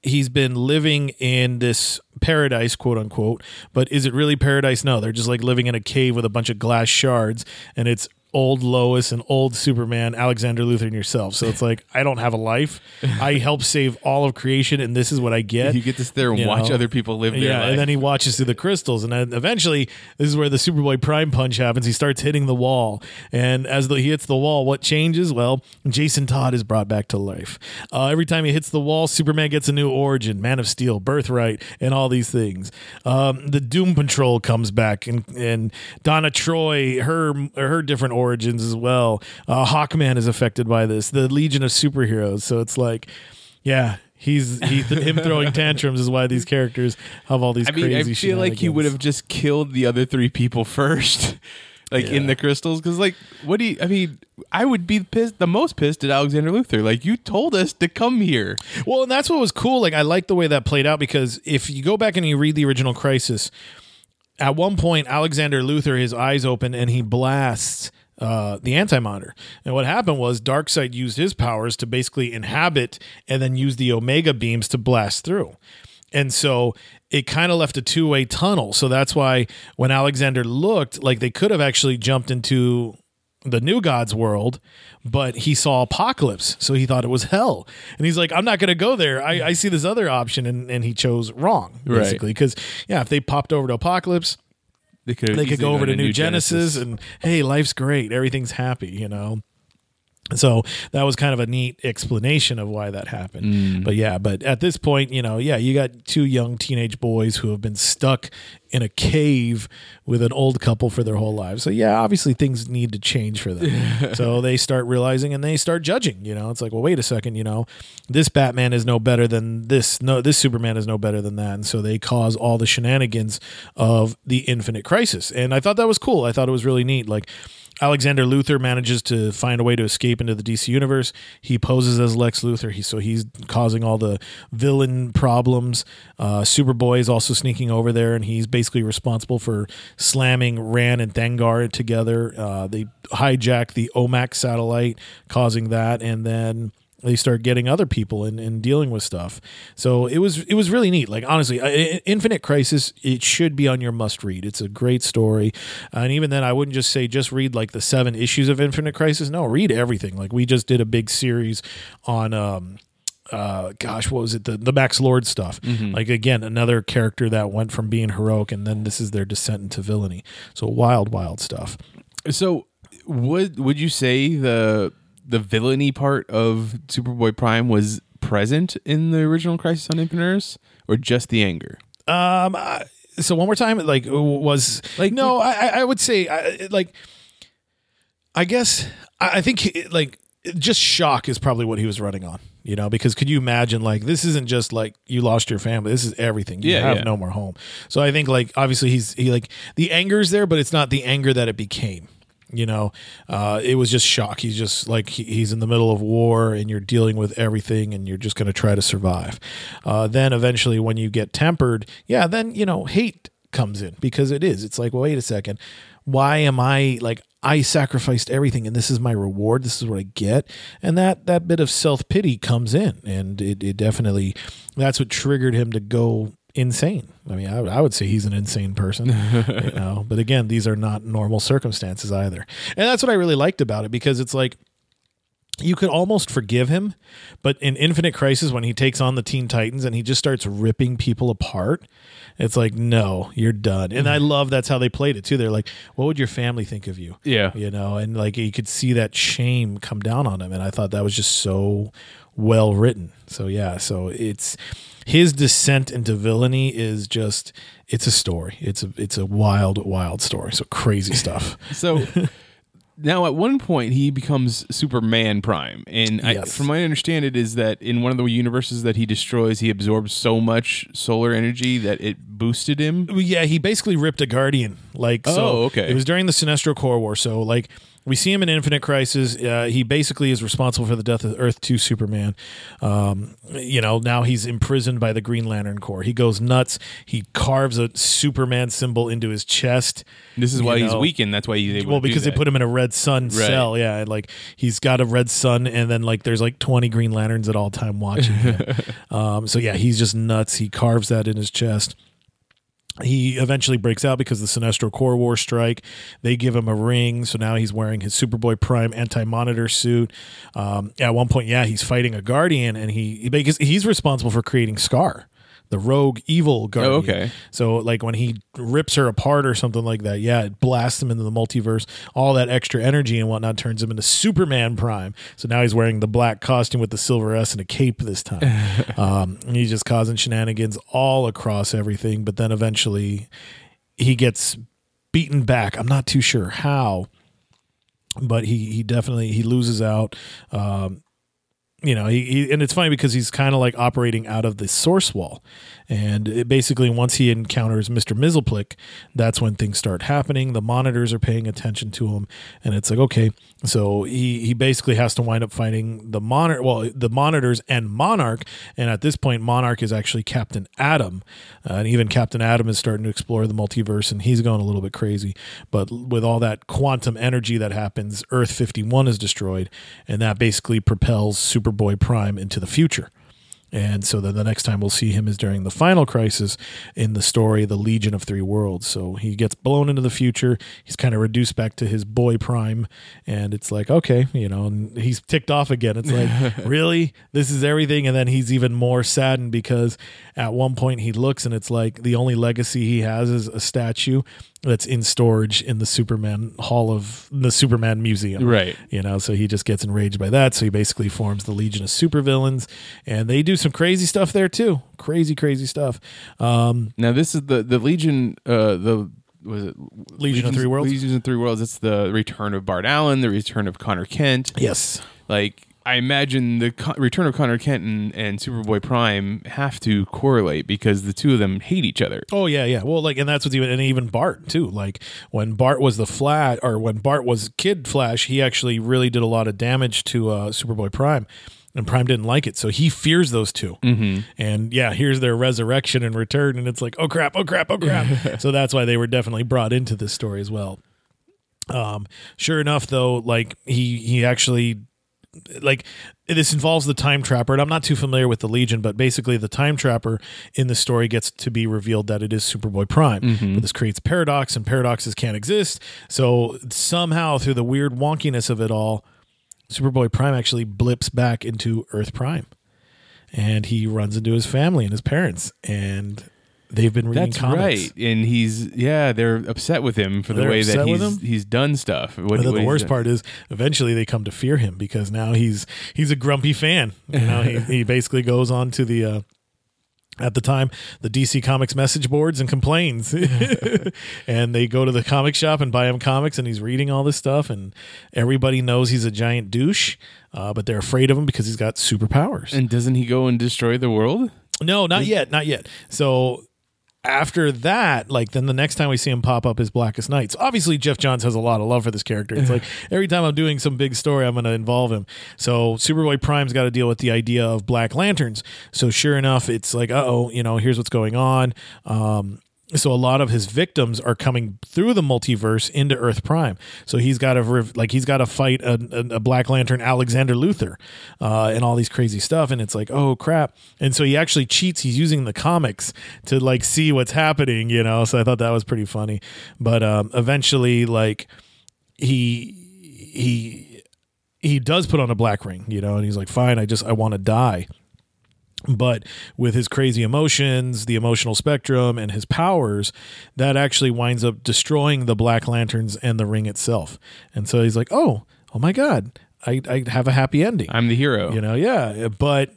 he's been living in this paradise, quote unquote. But is it really paradise? No, they're just like living in a cave with a bunch of glass shards, and it's old Lois and old Superman, Alexander Luthor, and yourself. So it's like I don't have a life. I help save all of creation, and this is what I get. you get to sit there and You watch know? other people live their Yeah, life. and then he watches through the crystals, and then eventually, this is where the Superboy Prime punch happens. He starts hitting the wall, and as the, he hits the wall, what changes? Well, Jason Todd is brought back to life. Uh, every time he hits the wall, Superman gets a new origin: Man of Steel, Birthright, and all these things. Um, the Doom Patrol comes back, and and Donna Troy, her her different origins as well. Uh, Hawkman is affected by this. The Legion of Superheroes. So it's like, yeah. He's he him throwing tantrums is why these characters have all these I mean. I feel like he would have just killed the other three people first, like in the crystals? Because like, what do you? I mean, I would be pissed, the most pissed at Alexander Luthor Like, you told us to come here. Well, and that's what was cool. Like I like the way that played out because if you go back and you read the original Crisis, at one point Alexander Luthor his eyes open and he blasts uh, the anti monitor. And what happened was Darkseid used his powers to basically inhabit and then use the Omega beams to blast through. And so it kind of left a two way tunnel. So that's why when Alexander looked, like they could have actually jumped into the new God's world, but he saw Apokolips. So he thought it was hell. And he's like, I'm not going to go there. I, I see this other option. And, and he chose wrong, basically. Because, yeah, if they popped over to Apokolips, They could, they could go over to New Genesis, and hey, life's great, everything's happy, you know. So that was kind of a neat explanation of why that happened. Mm. But yeah, but at this point, you know, yeah, you got two young teenage boys who have been stuck in a cave with an old couple for their whole lives. So yeah, obviously things need to change for them. so they start realizing and they start judging, you know. It's like, well, wait a second, you know, this Batman is no better than this. No, this Superman is no better than that. And so they cause all the shenanigans of the Infinite Crisis. And I thought that was cool. I thought it was really neat. Like Alexander Luthor manages to find a way to escape into the DC universe. He poses as Lex Luthor. He so he's causing all the villain problems. Uh, Superboy is also sneaking over there, and he's basically responsible for slamming Rann and Thanagar together. Uh, they hijack the OMAC satellite, causing that, and then they start getting other people and, and dealing with stuff. So it was it was really neat. Like honestly, Infinite Crisis it should be on your must read. It's a great story, and even then, I wouldn't just say just read like the seven issues of Infinite Crisis. No, read everything. Like we just did a big series on. um uh gosh what was it the the max lord stuff like again another character that went from being heroic and then this is their descent into villainy so wild wild stuff So would would you say the the villainy part of Superboy Prime was present in the original Crisis on Infinite Earths, or just the anger? Um. I- so one more time, like was Like, no, I I- would say I, like I guess I think like just shock is probably what he was running on. You know, because could you imagine like this isn't just like you lost your family. This is everything. You Yeah, have yeah. no more home. So I think like obviously he's he like the anger's there, but it's not the anger that it became. You know, uh, it was just shock. He's just like he, he's in the middle of war, and you're dealing with everything, and you're just going to try to survive. Uh, then eventually, when you get tempered, yeah, then you know hate comes in because it is. It's like, well, wait a second, why am I like I sacrificed everything, and this is my reward. This is what I get, and that that bit of self pity comes in, and it, it definitely that's what triggered him to go insane. I mean, I, I would say he's an insane person, you know. But again, these are not normal circumstances either, and that's what I really liked about it because it's like you could almost forgive him, but in Infinite Crisis, when he takes on the Teen Titans and he just starts ripping people apart, it's like, no, you're done. And I mm-hmm. love that's how they played it too. They're like, what would your family think of you? Yeah. You know, and like you could see that shame come down on him. And I thought that was just so well written. So, yeah, so it's his descent into villainy is just, it's a story. It's a, it's a wild, wild story. So crazy stuff. So now at one point he becomes Superman Prime, and I, from my I understand, it is that in one of the universes that he destroys, he absorbs so much solar energy that it boosted him. Yeah, he basically ripped a guardian. Like, so Oh, okay. It was during the Sinestro Corps War. So, like, we see him in Infinite Crisis. Uh, he basically is responsible for the death of Earth Two Superman. Um, you know, now he's imprisoned by the Green Lantern Corps. He goes nuts. He carves a Superman symbol into his chest. This is why he's weakened. That's why he's able Well, because they put him in a red sun cell, yeah, and like he's got a red sun, and then like there's like 20 Green Lanterns at all time watching him. um, so yeah, he's just nuts. He carves that in his chest. He eventually breaks out because the Sinestro Corps War strike. They give him a ring, so now he's wearing his Superboy Prime anti-monitor suit. Um, at one point, yeah, he's fighting a Guardian, and he because he's responsible for creating Scar, the rogue evil Guardian. Oh, okay. So like when he rips her apart or something like that, yeah, it blasts him into the multiverse. All that extra energy and whatnot turns him into Superman Prime. So now he's wearing the black costume with the silver S and a cape this time. um, he's just causing shenanigans all across everything. But then eventually he gets beaten back. I'm not too sure how, but he he definitely he loses out. Um, you know, he, he and it's funny because he's kind of like operating out of the source wall, and it basically once he encounters Mister Mxyzptlk, that's when things start happening. The monitors are paying attention to him, and it's like okay, so he he basically has to wind up fighting the monitor, well, the monitors and Monarch, and at this point, Monarch is actually Captain Atom, uh, and even Captain Atom is starting to explore the multiverse, and he's going a little bit crazy. But with all that quantum energy that happens, Earth fifty one is destroyed, and that basically propels Superboy Prime into the future. And so then the next time we'll see him is during the final crisis in the story, The Legion of Three Worlds. So he gets blown into the future. He's kind of reduced back to his boy prime. And it's like, okay, you know, and he's ticked off again. It's like, really? This is everything. And then he's even more saddened because at one point he looks and it's like the only legacy he has is a statue that's in storage in the Superman Hall of the Superman Museum. Right. You know, so he just gets enraged by that. So he basically forms the Legion of Supervillains, and they do some crazy stuff there too. Crazy, crazy stuff. Um, Now this is the the Legion. Uh, the was it Legion of Three Worlds? Legion of Three Worlds. It's the return of Bart Allen, the return of Connor Kent. yes. Like I imagine the co- return of Connor Kent and, and Superboy Prime have to correlate because the two of them hate each other. Oh yeah, yeah. Well, like, and that's what's even, and even Bart too. Like when Bart was the Flash, or when Bart was Kid Flash, he actually really did a lot of damage to uh, Superboy Prime, and Prime didn't like it, so he fears those 2 Mm-hmm. And yeah, here's their resurrection and return, and it's like, oh crap, oh crap, oh crap. so that's why they were definitely brought into this story as well. Um, sure enough, though, like he he actually like this involves the time trapper and i'm not too familiar with the legion but basically the time trapper in the story gets to be revealed that it is superboy prime. Mm-hmm. But this creates paradox and paradoxes can't exist. So somehow through the weird wonkiness of it all superboy prime actually blips back into earth prime. And he runs into his family and his parents and they've been reading That's comics right, and he's yeah, they're upset with him for the They're way that upset with he's him? he's done stuff. What, But then what the he's worst done. part is eventually they come to fear him because now he's he's a grumpy fan. You know, he, he basically goes on to the uh, at the time the DC Comics message boards and complains. and they go to the comic shop and buy him comics and he's reading all this stuff and everybody knows he's a giant douche. Uh, but they're afraid of him because he's got superpowers. And doesn't he go and destroy the world? No, not yet, not yet. So after that, like then the next time we see him pop up is Blackest Night. So obviously Geoff Johns has a lot of love for this character. It's like every time I'm doing some big story, I'm going to involve him. So Superboy Prime's got to deal with the idea of Black Lanterns. So sure enough, it's like, uh oh, you know, here's what's going on. Um, so a lot of his victims are coming through the multiverse into Earth Prime. So he's got rev- like he's got to fight a, a, a Black Lantern Alexander Luthor uh, and all these crazy stuff. And it's like, oh crap! And so he actually cheats. He's using the comics to like see what's happening, you know. So I thought that was pretty funny. But um, eventually, like he he he does put on a black ring, you know, and he's like, fine, I just I want to die but with his crazy emotions, the emotional spectrum, and his powers, that actually winds up destroying the Black Lanterns and the ring itself. And so he's like, "Oh, oh my God, I, I have a happy ending." I'm the hero. you know, yeah. But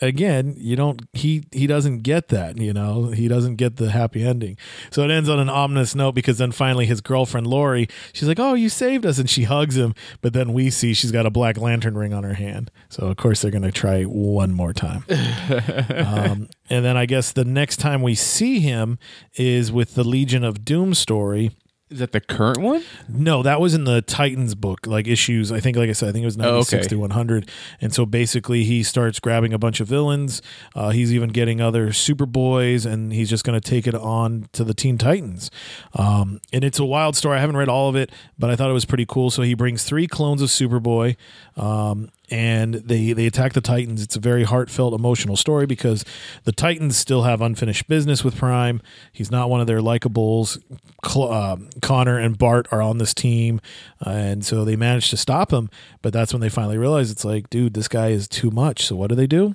again, you don't. He he doesn't get that. You know, he doesn't get the happy ending. So it ends on an ominous note because then finally his girlfriend Lori, she's like, "Oh, you saved us," and she hugs him. But then we see she's got a Black Lantern ring on her hand. So of course they're gonna try one more time. um, and then I guess the next time we see him is with the Legion of Doom story. Is that the current one? No, that was in the Titans book, like issues. I think, like I said, I think it was Oh, okay. 96 to 100. And so basically, he starts grabbing a bunch of villains. Uh, he's even getting other Superboys, and he's just going to take it on to the Teen Titans. Um, and it's a wild story. I haven't read all of it, but I thought it was pretty cool. So he brings three clones of Superboy. Um, and they they attack the Titans. It's a very heartfelt, emotional story because the Titans still have unfinished business with Prime. He's not one of their likables. Cl- uh, Connor and Bart are on this team, uh, and so they manage to stop him. But that's when they finally realize it's like, dude, this guy is too much. So what do they do?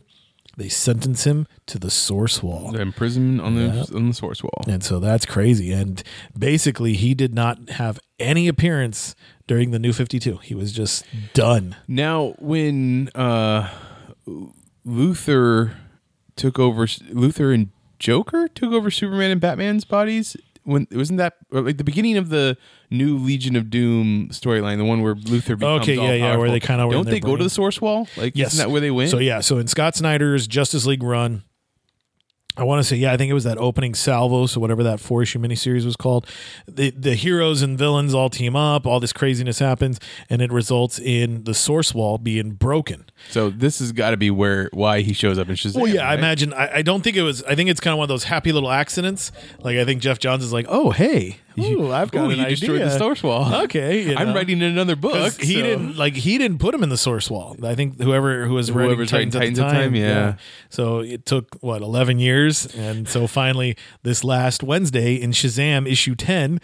They sentence him to the Source Wall. The imprisonment on the on the source wall. And so that's crazy. And basically, he did not have any appearance during the New 52. He was just done. Now, when uh, Luthor took over, Luthor and Joker took over Superman and Batman's bodies. When wasn't that like the beginning of the new Legion of Doom storyline, the one where Luthor becomes Okay, yeah, yeah, where they kinda were don't they go to the source wall? Like, Yes. isn't that where they win? So yeah, so in Scott Snyder's Justice League run, I want to say yeah, I think it was that opening salvo, so whatever that four issue miniseries was called. The the heroes and villains all team up, all this craziness happens, and it results in the source wall being broken. So this has got to be where why he shows up in Shazam. Well, yeah, I imagine. I, I don't think it was. I think it's kind of one of those happy little accidents. Like I think Geoff Johns is like, oh hey, ooh, I've got Ooh, an you idea. destroyed the source wall. Okay, you I'm know. writing another book. he so- didn't like he didn't put him in the source wall. I think whoever who was writing Whoever's writing Titans, Titans at the time, yeah. So it took what eleven years, and so finally this last Wednesday in Shazam issue ten,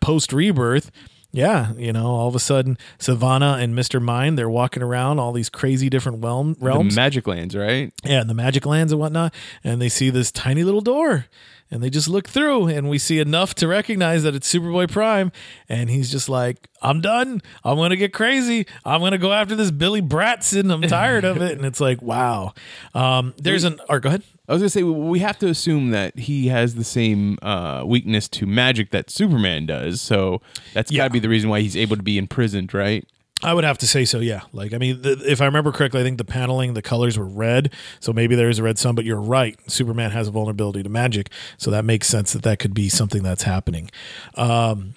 post rebirth. Yeah, you know, all of a sudden, Sivana and Mister Mind, they're walking around all these crazy different realm, the realms. Magic Lands, right? Yeah, in the magic lands and whatnot. And they see this tiny little door and they just look through and we see enough to recognize that it's Superboy Prime. And he's just like, I'm done. I'm going to get crazy. I'm going to go after this Billy Batson. I'm tired of it. And it's like, wow. Um, there's an, or go ahead. I was gonna say we have to assume that he has the same uh, weakness to magic that Superman does. So that's got Yeah. to be the reason why he's able to be imprisoned, right? I would have to say so, yeah. Like, I mean, if I remember correctly, I think the paneling, the colors were red, so maybe there is a red sun. But you're right, Superman has a vulnerability to magic, so that makes sense that that could be something that's happening. Um,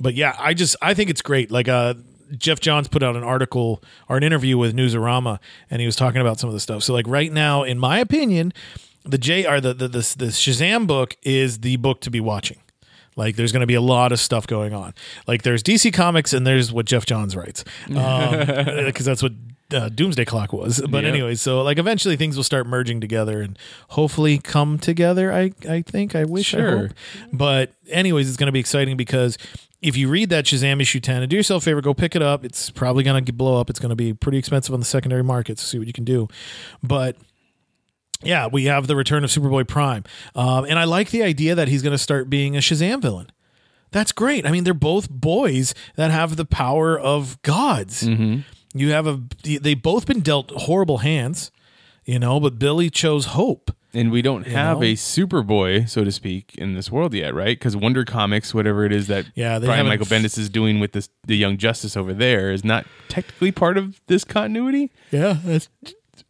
but yeah, I just I think it's great. Like, uh, Geoff Johns put out an article or an interview with Newsarama, and he was talking about some of the stuff. So, like, right now, in my opinion, the J or the the the, the Shazam book is the book to be watching. Like there's going to be a lot of stuff going on. Like there's DC Comics and there's what Geoff Johns writes, because that's what uh, Doomsday Clock was. But Yep. anyway, so like eventually things will start merging together and hopefully come together. I I think I wish I Sure. hope. But anyways, it's going to be exciting because if you read that Shazam issue ten and do yourself a favor, go pick it up. It's probably going to blow up. It's going to be pretty expensive on the secondary market. So see what you can do, but yeah, we have the return of Superboy Prime. Um, and I like the idea that he's going to start being a Shazam villain. That's great. I mean, they're both boys that have the power of gods. You have a, they both been dealt horrible hands, you know, but Billy chose hope. And we don't have know? a Superboy, so to speak, in this world yet, right? Because Wonder Comics, whatever it is that Yeah, Brian Michael Bendis is doing with this the Young Justice over there, is not technically part of this continuity. Yeah, that's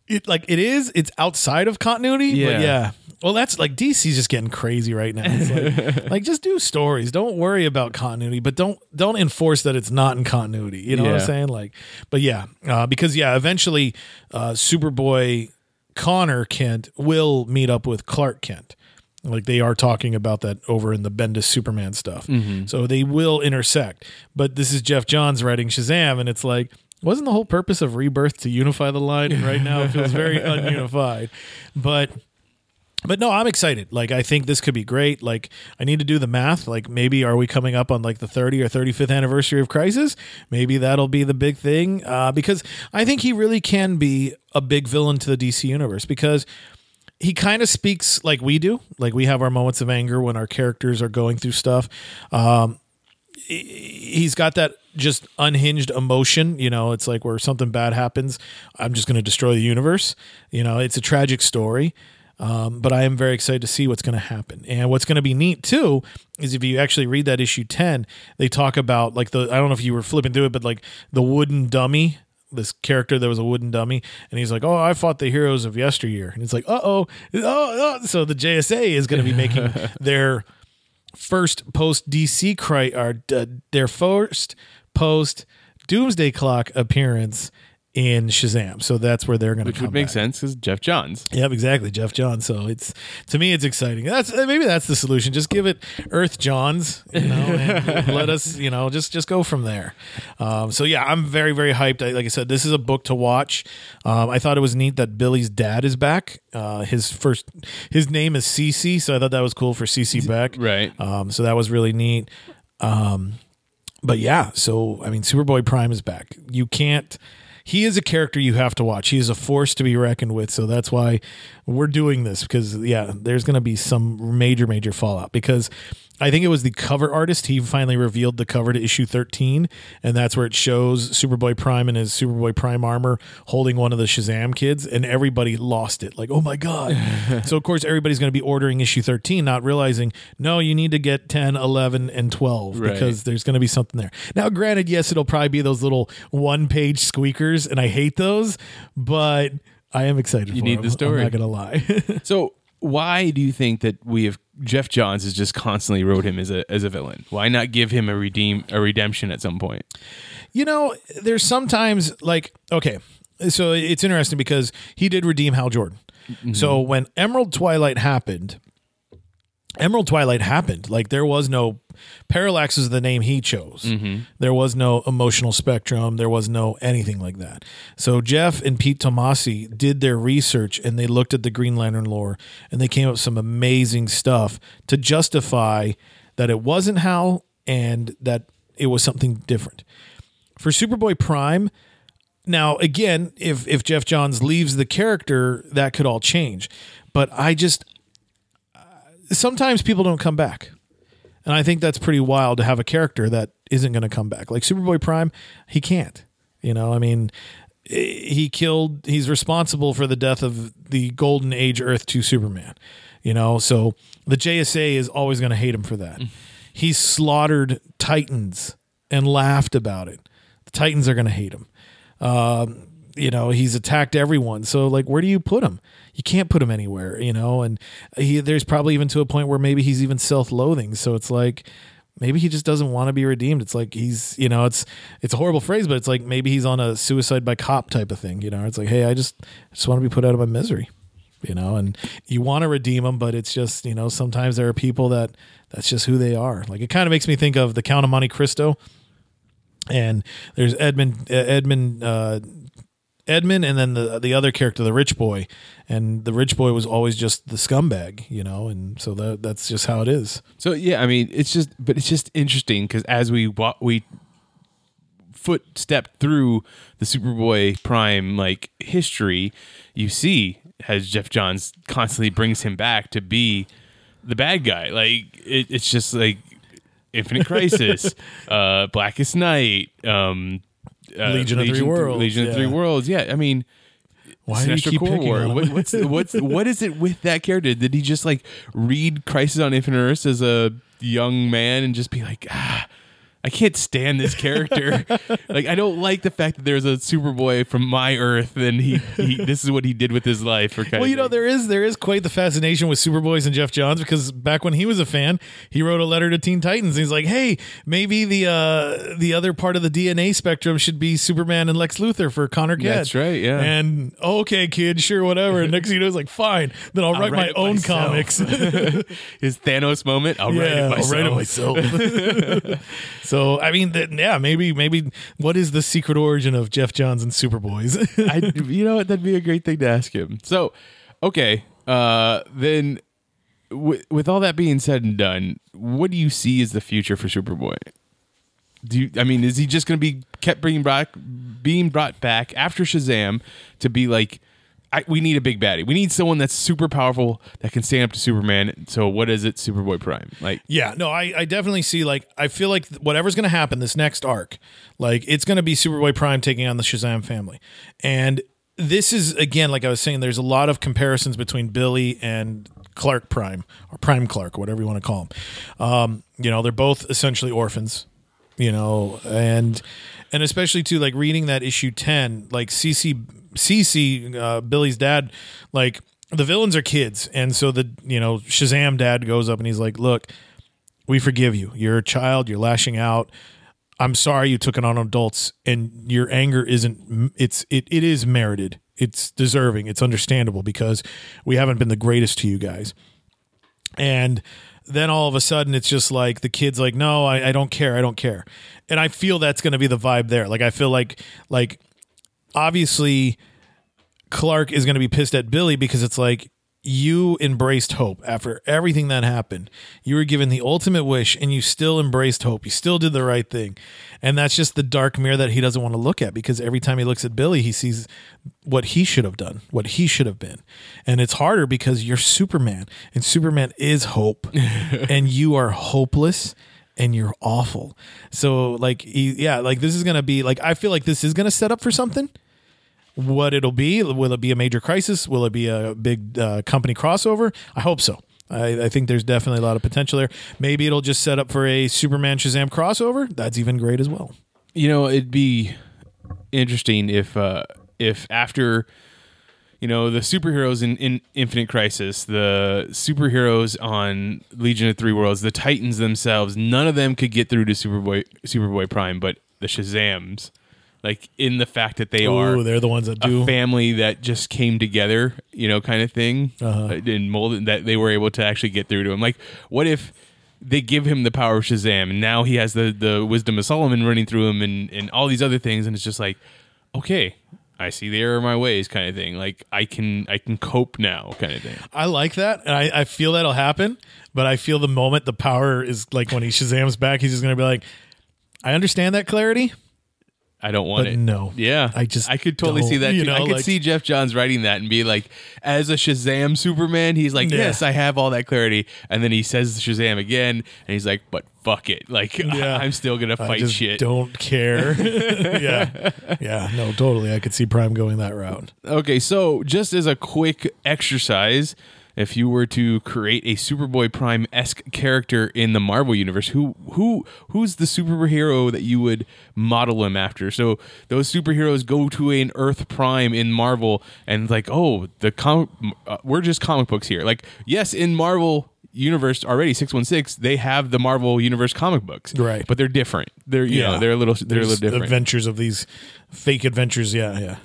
it. Like it is. It's outside of continuity. Yeah. but yeah. Well, that's like DC's just getting crazy right now. It's like, like just do stories. Don't worry about continuity, but don't don't enforce that it's not in continuity. You know what I'm saying? Like, but yeah, uh, because yeah, eventually, uh, Superboy Connor Kent will meet up with Clark Kent. Like they are talking about that over in the Bendis Superman stuff. So they will intersect. But this is Geoff Johns writing Shazam, and it's like, wasn't the whole purpose of Rebirth to unify the line? And right now it feels very ununified. But but no, I'm excited. Like I think this could be great. Like I need to do the math. Like maybe are we coming up on like the 30 or 35th anniversary of Crisis? Maybe that'll be the big thing. Uh, because I think he really can be a big villain to the DC universe because he kind of speaks like we do. Like we have our moments of anger when our characters are going through stuff. Um, he's got that just unhinged emotion. You know, it's like where something bad happens, I'm just going to destroy the universe. You know, it's a tragic story. Um, but I am very excited to see what's going to happen. And what's going to be neat too is if you actually read that issue 10, they talk about like the, I don't know if you were flipping through it, but like the wooden dummy, this character that was a wooden dummy. And he's like, Oh, I fought the heroes of yesteryear. And it's like, uh oh, oh. So the JSA is going to be making their first post DC cri- or uh, their first post Doomsday Clock appearance in Shazam. So that's where they're going to Which would make back. sense because Geoff Johns. Yep, exactly, Geoff Johns. So it's to me, it's exciting. That's uh, maybe that's the solution. Just give it Earth Johns, you know, and let us, you know, just just go from there. Um, so yeah, I'm very very hyped. I, like I said, this is a book to watch. Um, I thought it was neat that Billy's dad is back. Uh, his first, his name is CC, so I thought that was cool for CC Beck. Right. Um, so that was really neat. Um, but yeah, so I mean, Superboy Prime is back. You can't. He is a character you have to watch. He is a force to be reckoned with. So that's why we're doing this because yeah, there's going to be some major, major fallout because I think it was the cover artist. He finally revealed the cover to issue 13, and that's where it shows Superboy Prime in his Superboy Prime armor holding one of the Shazam kids, and everybody lost it. Like, oh my God. so, of course, everybody's going to be ordering issue 13, not realizing, no, you need to get 10, 11, and 12 Right. because there's going to be something there. Now, granted, yes, it'll probably be those little one page squeakers, and I hate those, but I am excited You for need them. the story. I'm not going to lie. So why do you think that we have Geoff Johns has just constantly wrote him as a as a villain? Why not give him a redeem a redemption at some point? You know, there's sometimes like okay, so it's interesting because he did redeem Hal Jordan. Mm-hmm. So when Emerald Twilight happened, Emerald Twilight happened. Like there was no Parallax is the name he chose. Mm-hmm. There was no emotional spectrum. There was no anything like that. So Geoff and Pete Tomasi did their research and they looked at the Green Lantern lore and they came up with some amazing stuff to justify that it wasn't Hal and that it was something different. For Superboy Prime, now again, if if Geoff Johns leaves the character, that could all change. But I just sometimes people don't come back. And I think that's pretty wild to have a character that isn't going to come back. Like Superboy Prime, he can't. You know, I mean, he killed he's responsible for the death of the golden age Earth 2 Superman. You know, so the JSA is always going to hate him for that. He slaughtered Titans and laughed about it. The Titans are going to hate him Um, you know he's attacked everyone so like where do you put him you can't put him anywhere you know? And he there's probably even to a point where maybe he's even self-loathing. So it's like maybe he just doesn't want to be redeemed. It's like he's you know it's it's a horrible phrase but it's like maybe he's on a suicide by cop type of thing you know? It's like hey i just I just want to be put out of my misery you know? And you want to redeem them but it's just you know sometimes there are people that that's just who they are. Like it kind of makes me think of the count of monte cristo and there's Edmund Edmund uh, Edmund and then the the other character the rich boy and the rich boy was always just the scumbag you know and so that that's just how it is So yeah, I mean, it's just, but it's just interesting because as we wa- we footstep through the Superboy Prime like history, you see as Geoff Johns constantly brings him back to be the bad guy. Like it, it's just like Infinite Crisis, uh, Blackest Night, um, uh, Legion of Three Worlds, Legion of Three yeah. Worlds. Yeah, I mean. why do you keep Corps picking War. What, what's what's what is it with that character? Did he just like read Crisis on Infinite Earths as a young man and just be like, ah, I can't stand this character. like I don't like the fact that there's a Superboy from my Earth and he, he this is what he did with his life. Or kind well, you know there is there is quite the fascination with Superboys and Geoff Johns because back when he was a fan, he wrote a letter to Teen Titans. And he's like, "Hey, maybe the uh, the other part of the DNA spectrum should be Superman and Lex Luthor for Connor Kent." That's right, yeah. And okay, kid, sure, whatever. And next thing you know, it's like, fine, then I'll, write, my write it own myself. comics. his Thanos moment. I'll write it myself. I'll write it myself. so I mean, yeah, maybe maybe what is the secret origin of Geoff Johns and Superboys? I, you know what? That'd be a great thing to ask him. So, okay, uh, then with, with all that being said and done, what do you see as the future for Superboy? Do you, I mean, is he just going to be kept being brought, being brought back after Shazam to be like, I, we need a big baddie. We need someone that's super powerful that can stand up to Superman. So, what is it, Superboy Prime? Like, Yeah, no, I, I definitely see like I feel like whatever's going to happen this next arc, like it's going to be Superboy Prime taking on the Shazam family, and this is again like I was saying, there's a lot of comparisons between Billy and Clark Prime or Prime Clark, whatever you want to call him. Um, you know, they're both essentially orphans, you know, and and especially to like reading that issue ten, like CC CC uh, Billy's dad, like the villains are kids, and so the you know Shazam dad goes up and he's like, look we forgive you. You're a child. You're lashing out. I'm sorry you took it on adults, and your anger isn't. It's it it is merited. It's deserving. It's understandable because we haven't been the greatest to you guys. And then all of a sudden, it's just like the kid's like, "No, I, I don't care. I don't care." And I feel that's going to be the vibe there. Like I feel like like obviously Clark is going to be pissed at Billy because it's like you embraced hope after everything that happened. You were given the ultimate wish and you still embraced hope. You still did the right thing. And that's just the dark mirror that he doesn't want to look at because every time he looks at Billy, he sees what he should have done, what he should have been. And it's harder because you're Superman and Superman is hope and you are hopeless and you're awful. So like he, yeah, like this is going to be like I feel like this is going to set up for something what it'll be. Will it be a major crisis? Will it be a big uh, company crossover? I hope so. I, I, think there's definitely a lot of potential there. Maybe it'll just set up for a Superman Shazam crossover. That's even great as well. You know, it'd be interesting if uh, if after you know the superheroes in, in Infinite Crisis, the superheroes on Legion of Three Worlds, the Titans themselves, none of them could get through to Superboy Superboy Prime, but the Shazams like in the fact that they are they're the ones that do a family that just came together, you know, kind of thing, Uh-huh. and molded that they were able to actually get through to him. Like, what if they give him the power of Shazam, and now he has the the wisdom of Solomon running through him, and and all these other things, and it's just like, okay. I see the error of my ways, kind of thing. Like I can, I can cope now, kind of thing. I like that, and I, I feel that'll happen. But I feel the moment the power is like when he Shazam's back, he's just gonna be like, "I understand that clarity, I don't want But it. no. Yeah. I just I could totally see that you too. I could like- see Geoff Johns writing that and be like, as a Shazam Superman, he's like, Yeah. Yes, I have all that clarity. And then he says Shazam again and he's like, But fuck it. Like Yeah. I'm still gonna I fight shit. don't care." yeah, yeah, no, totally. I could see Prime going that route. Okay, so just as a quick exercise, if you were to create a Superboy Prime esque character in the Marvel universe, who who who's the superhero that you would model him after? So those superheroes go to an Earth Prime in Marvel, and like, oh, the com- uh, we're just comic books here. Like, yes, in Marvel universe already 616 they have the marvel universe comic books Right. but they're different they're you know they're a little they're a little different Adventures of these fake adventures. Yeah, yeah.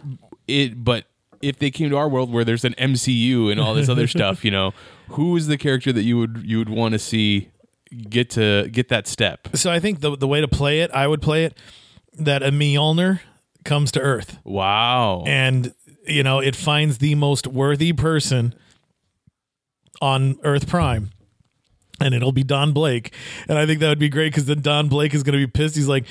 it but if they came to our world where there's an MCU and all this other stuff, you know, who is the character that you would you would want to see get to get that step? So I think the the way to play it, I would play it that a Mjolnir comes to Earth, Wow. and you know it finds the most worthy person on Earth Prime. And it'll be Don Blake. And I think that would be great because then Don Blake is going to be pissed. He's like,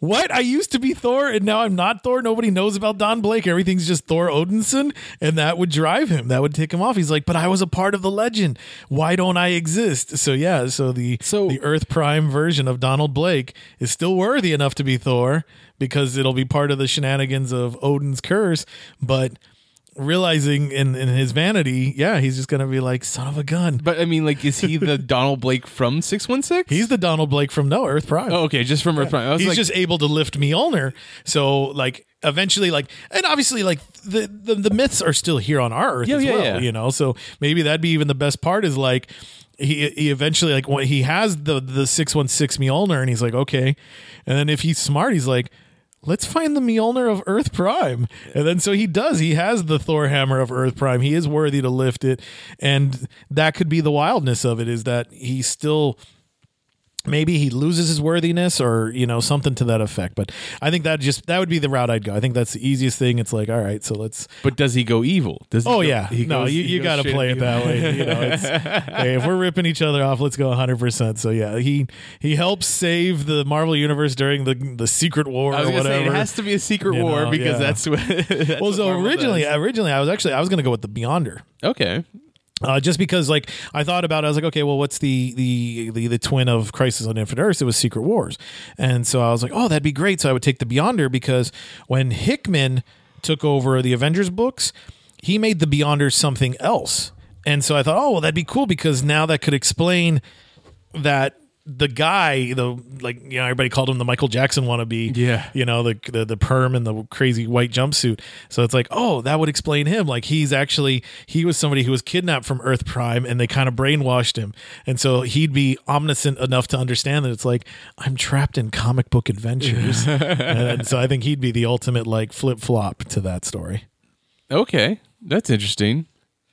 What? I used to be Thor and now I'm not Thor. Nobody knows about Don Blake. Everything's just Thor Odinson. And that would drive him. That would take him off. He's like, But I was a part of the legend. Why don't I exist? So, yeah. So, the, So- the Earth Prime version of Donald Blake is still worthy enough to be Thor because it'll be part of the shenanigans of Odin's curse. But realizing in, in his vanity, yeah, he's just to be like, Son of a gun. but I mean, like, is he the Donald Blake from Six One Six? He's the Donald Blake from No Earth Prime. oh, okay, just from Earth Prime. He's like, just able to lift Mjolnir. So like eventually like and obviously like the the, the myths are still here on our earth Yeah, as yeah, well, yeah. you know. So maybe that'd be even the best part is like he he eventually like when he has the the 616 Mjolnir and he's like okay. And then if he's smart he's like Let's find the Mjolnir of Earth Prime. And then so he does. He has the Thor hammer of Earth Prime. He is worthy to lift it. And that could be the wildness of it is that he still maybe he loses his worthiness or you know something to that effect. But i think that just that would be the route i'd go. I think that's the easiest thing. It's like all right so let's but does he go evil? Does he oh go- yeah. no goes- you, you got to play it that way. You know it's, hey, if we're ripping each other off let's go 100% so yeah he he helps save the marvel universe during the the secret war I was or gonna say whatever. it has to be a secret You war know, because yeah. that's what. that's well so Marvel originally does. originally i was actually i was going to go with the beyonder. Okay, uh, just because like I thought about it, I was like, okay, well, what's the the the, the twin of Crisis on Infinite Earths? It was Secret Wars, and so I was like, oh, that'd be great. So I would take the Beyonder because when Hickman took over the Avengers books, he made the Beyonder something else, and so I thought, oh, well, that'd be cool because now that could explain that the guy, the like, you know, everybody called him the Michael Jackson wannabe. Yeah. You know, the, the the perm and the crazy white jumpsuit. So it's like, oh, that would explain him. Like he's actually he was somebody who was kidnapped from Earth Prime, and they kind of brainwashed him, and so he'd be omniscient enough to understand that it's like I'm trapped in comic book adventures, and so I think he'd be the ultimate like flip flop to that story. okay, that's interesting.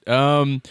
Um,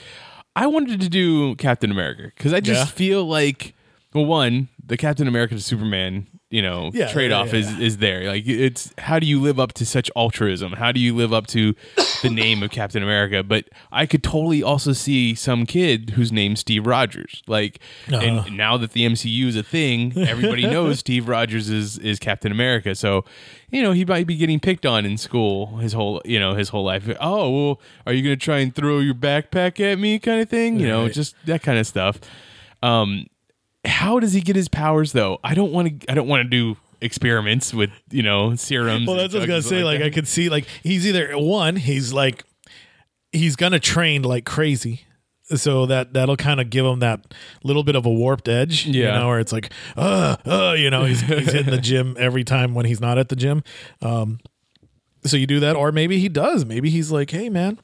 I wanted to do Captain America because I just Yeah. feel like, well, one, the Captain America to Superman, you know Yeah, trade off yeah, is yeah. is there. Like it's how do you live up to such altruism? How do you live up to the name of Captain America? But I could totally also see some kid whose name's Steve Rogers. Like Uh-huh. and now that the MCU is a thing, everybody knows Steve Rogers is is Captain America. So, you know, he might be getting picked on in school his whole, you know, his whole life. Oh, well, are you going to try and throw your backpack at me kind of thing? You know, Right. just that kind of stuff. Um how does he get his powers though? I don't want to I don't want to do experiments with, you know, serums. Well, that's what I was gonna say. Like, I could see, like, he's either one, he's like, he's gonna train like crazy, so that that'll kind of give him that little bit of a warped edge, you Yeah. know, where it's like, uh, uh, you know, he's he's hitting the gym every time when he's not at the gym. Um, so you do that, or maybe he does. Maybe he's like, hey, man.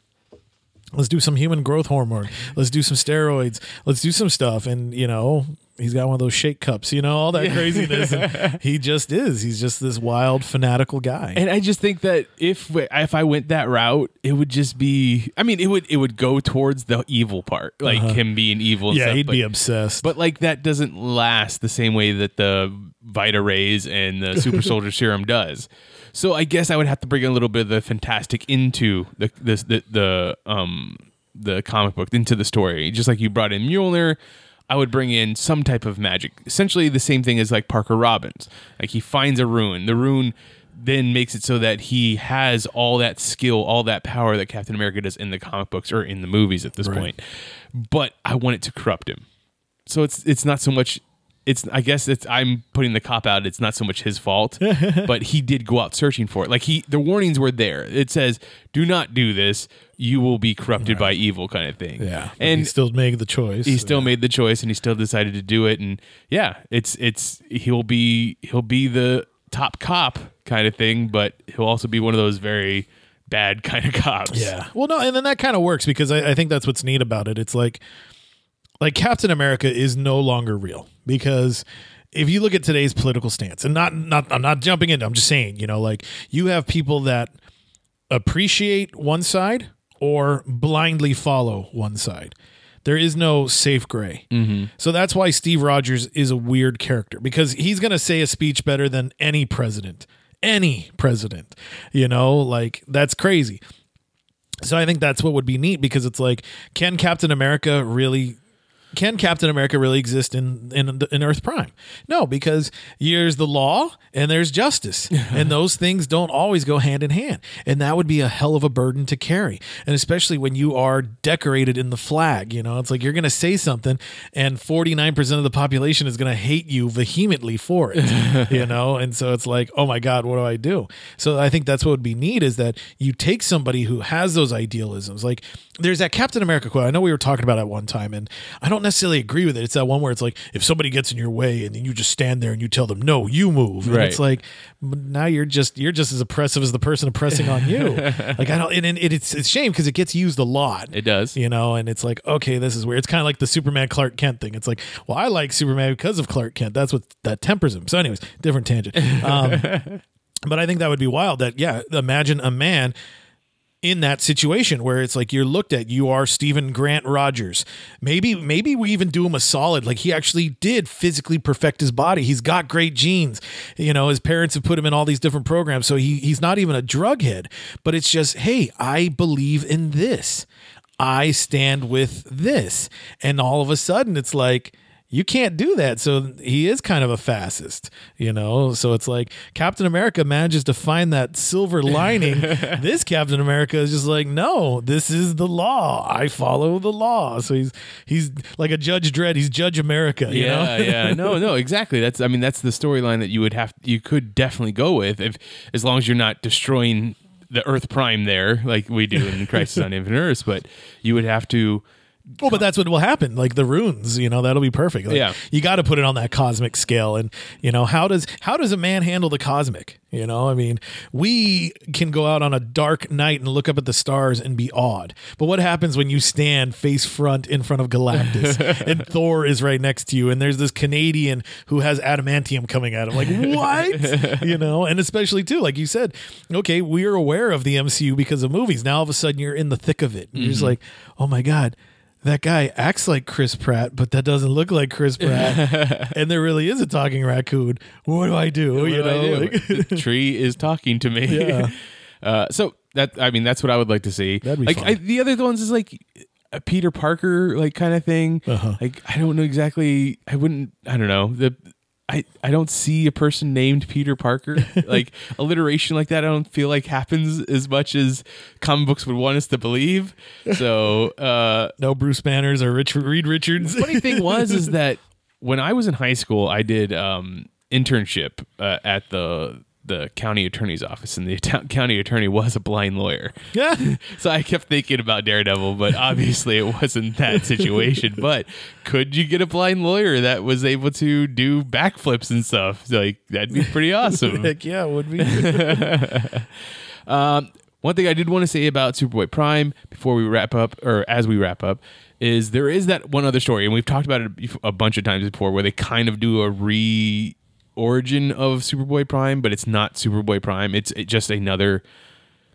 Let's do some human growth hormone. Let's do some steroids. Let's do some stuff. And, you know, he's got one of those shake cups, you know, all that craziness. He just is. He's just this wild, fanatical guy. And I just think that if if I went that route, it would just be. I mean, it would it would go towards the evil part, like him being evil. Uh-huh. yeah, stuff, he'd but, be obsessed. But like that doesn't last the same way that the Vita Rays and the Super Soldier Serum does. So I guess I would have to bring a little bit of the fantastic into the this the, the um the comic book into the story, just like you brought in Mjolnir. I would bring in some type of magic, essentially the same thing as like Parker Robbins. Like he finds a rune, the rune then makes it so that he has all that skill, all that power that Captain America does in the comic books or in the movies at this point. But I want it to corrupt him so it's it's not so much it's I guess it's I'm putting the cop out. It's not so much his fault, but he did go out searching for it. Like he the warnings were there. It says, "Do not do this. You will be corrupted by evil," kind of thing. yeah. and he still made the choice. he still made the choice, and he still decided to do it. And yeah, it's it's he'll be he'll be the top cop kind of thing, but he'll also be one of those very bad kind of cops. Yeah. Well, no, and then that kind of works because I, I think that's what's neat about it. It's like, like Captain America is no longer real because if you look at today's political stance, and not not I'm not jumping into, I'm just saying, you know, like you have people that appreciate one side or blindly follow one side. There is no safe gray. Mm-hmm. So that's why Steve Rogers is a weird character because he's going to say a speech better than any president. Any president. You know, like that's crazy. So I think that's what would be neat because it's like, can Captain America really? Can Captain America really exist in, in in Earth Prime? No, because there's the law and there's justice, and those things don't always go hand in hand, and that would be a hell of a burden to carry, and especially when you are decorated in the flag. You know, it's like you're going to say something, and 49 percent of the population is going to hate you vehemently for it. you know, and so it's like, oh my god, what do I do? So I think that's what would be neat is that you take somebody who has those idealisms, like there's that Captain America quote. I know we were talking about at one time, and I don't necessarily agree with it. It's that one where it's like, if somebody gets in your way, and then you just stand there and you tell them, "No, you move," and Right. it's like, but now you're just you're just as oppressive as the person oppressing on you. like I don't, and, and it's it's shame because it gets used a lot. It does. you know, and it's like, okay, this is weird. It's kind of like the Superman Clark Kent thing. It's like, well, I like Superman because of Clark Kent. That's what that tempers him. So, anyways, different tangent. Um, but I think that would be wild. That yeah, imagine a man in that situation where it's like you're looked at you are Stephen Grant Rogers. Maybe maybe we even do him a solid. Like he actually did physically perfect his body. He's got great genes. You know his parents have put him in all these different programs so he he's not even a drug head. But it's just hey I believe in this. I stand with this. And all of a sudden it's like you can't do that. So he is kind of a fascist, you know? So it's like Captain America manages to find that silver lining. this Captain America is just like, no, this is the law. I follow the law. So he's he's like a Judge Dredd. He's Judge America, you yeah, know? yeah. No, no, exactly. That's I mean that's the storyline that you would have you could definitely go with if as long as you're not destroying the Earth Prime there like we do in Crisis on Infinite Earths, but you would have to Well, but that's what will happen. Like the runes, you know, that'll be perfect. Like, Yeah. you got to put it on that cosmic scale, and you know how does how does a man handle the cosmic? You know, I mean, we can go out on a dark night and look up at the stars and be awed. But what happens when you stand face front in front of Galactus and Thor is right next to you, and there's this Canadian who has adamantium coming at him? Like what? you know, and especially too, like you said, okay, we're aware of the MCU because of movies. Now all of a sudden you're in the thick of it. And You're just mm-hmm. like, oh my god that guy acts like Chris Pratt, but that doesn't look like Chris Pratt. and there really is a talking raccoon. What do I do? What you do I know, do? like- the tree is talking to me. Yeah. Uh, so that I mean, that's what I would like to see. That'd be like fun. I, the other ones is like a Peter Parker like kind of thing. Uh-huh. Like I don't know exactly. I wouldn't. I don't know the. I, I don't see a person named Peter Parker. like alliteration like that, I don't feel like happens as much as comic books would want us to believe. So uh, no Bruce Banners or Rich Reed Richards. The funny thing was is that when I was in high school, I did um, internship uh, at the the county attorney's office, and the ta- county attorney was a blind lawyer. yeah. So I kept thinking about Daredevil, but obviously it wasn't that situation. But could you get a blind lawyer that was able to do backflips and stuff? Like that'd be pretty awesome. Heck yeah, it would be. Um, one thing I did want to say about Superboy Prime before we wrap up, or as we wrap up, is there is that one other story, and we've talked about it a bunch of times before, where they kind of do a re origin of Superboy Prime, but it's not Superboy Prime. It's it- just another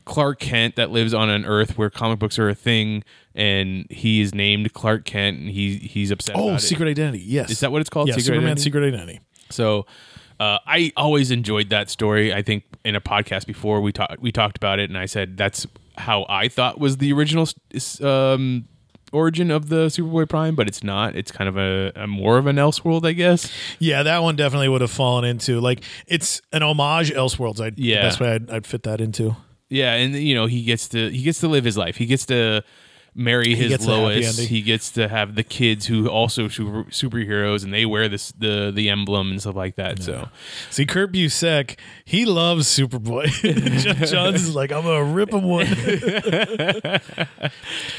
Clark Kent that lives on an Earth where comic books are a thing, and he is named Clark Kent, and he he's upset. oh, Secret Identity. Yes. is that what it's called? Yeah, Secret Superman Identity? Secret Identity. So uh, I always enjoyed that story. I think in a podcast before we talked we talked about it, and I said that's how I thought was the original um, origin of the Superboy Prime, but it's not. It's kind of a, a more of an Elseworld, I guess. Yeah, that one definitely would have fallen into like it's an homage Elseworlds. I'd, Yeah. the best way I'd, I'd fit that into. Yeah, and you know he gets to he gets to live his life. He gets to marry his gets a happy Lois. ending. He gets to have the kids who also super, superheroes, and they wear this the the emblem and stuff like that. So See, Kurt Busiek, he loves Superboy. Geoff Johns is like, I'm gonna rip him one.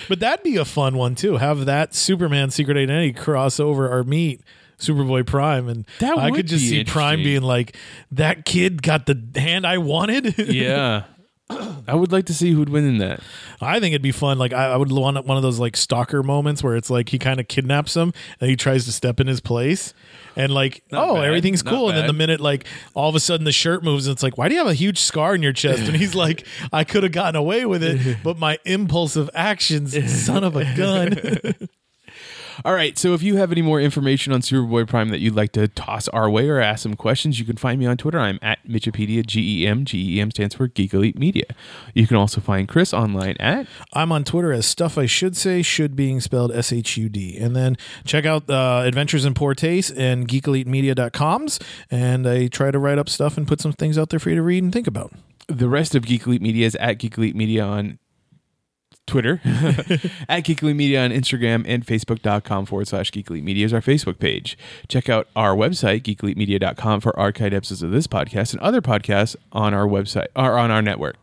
but that'd be a fun one too. Have that Superman Secret Identity cross over or meet Superboy Prime, and That I would could just be see Prime interesting. being like, "That kid got the hand I wanted." yeah. I would like to see who'd win in that. I think it'd be fun. Like I, I would want one of those like stalker moments where it's like he kind of kidnaps him and he tries to step in his place, and like Not oh bad. everything's Not cool, and then bad. the minute like all of a sudden the shirt moves and it's like why do you have a huge scar in your chest? And he's like I could have gotten away with it, but my impulsive actions, son of a gun. All right. So if you have any more information on Superboy Prime that you'd like to toss our way or ask some questions, you can find me on Twitter. I'm at Mitchipedia, G E M. G E M stands for Geek Elite Media. You can also find Chris online at. I'm on Twitter as stuff I should say, should being spelled S H U D. And then check out uh, Adventures in Poor Taste and geekelitemedia.coms. And I try to write up stuff and put some things out there for you to read and think about. The rest of Geek Elite Media is at Geek Elite Media on Twitter, at Geek Elite Media on Instagram, and Facebook.com forward slash Geek Elite Media is our Facebook page. Check out our website, geekelitemedia.com, for archived episodes of this podcast and other podcasts on our website or on our network.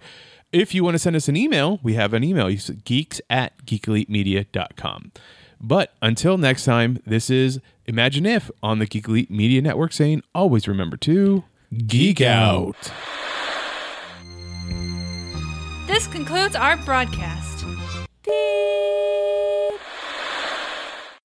If you want to send us an email, we have an email. You geeks at geekelitemedia.com. But until next time, this is Imagine If on the Geek Elite Media Network saying always remember to Geek out. This concludes our broadcast. Beep.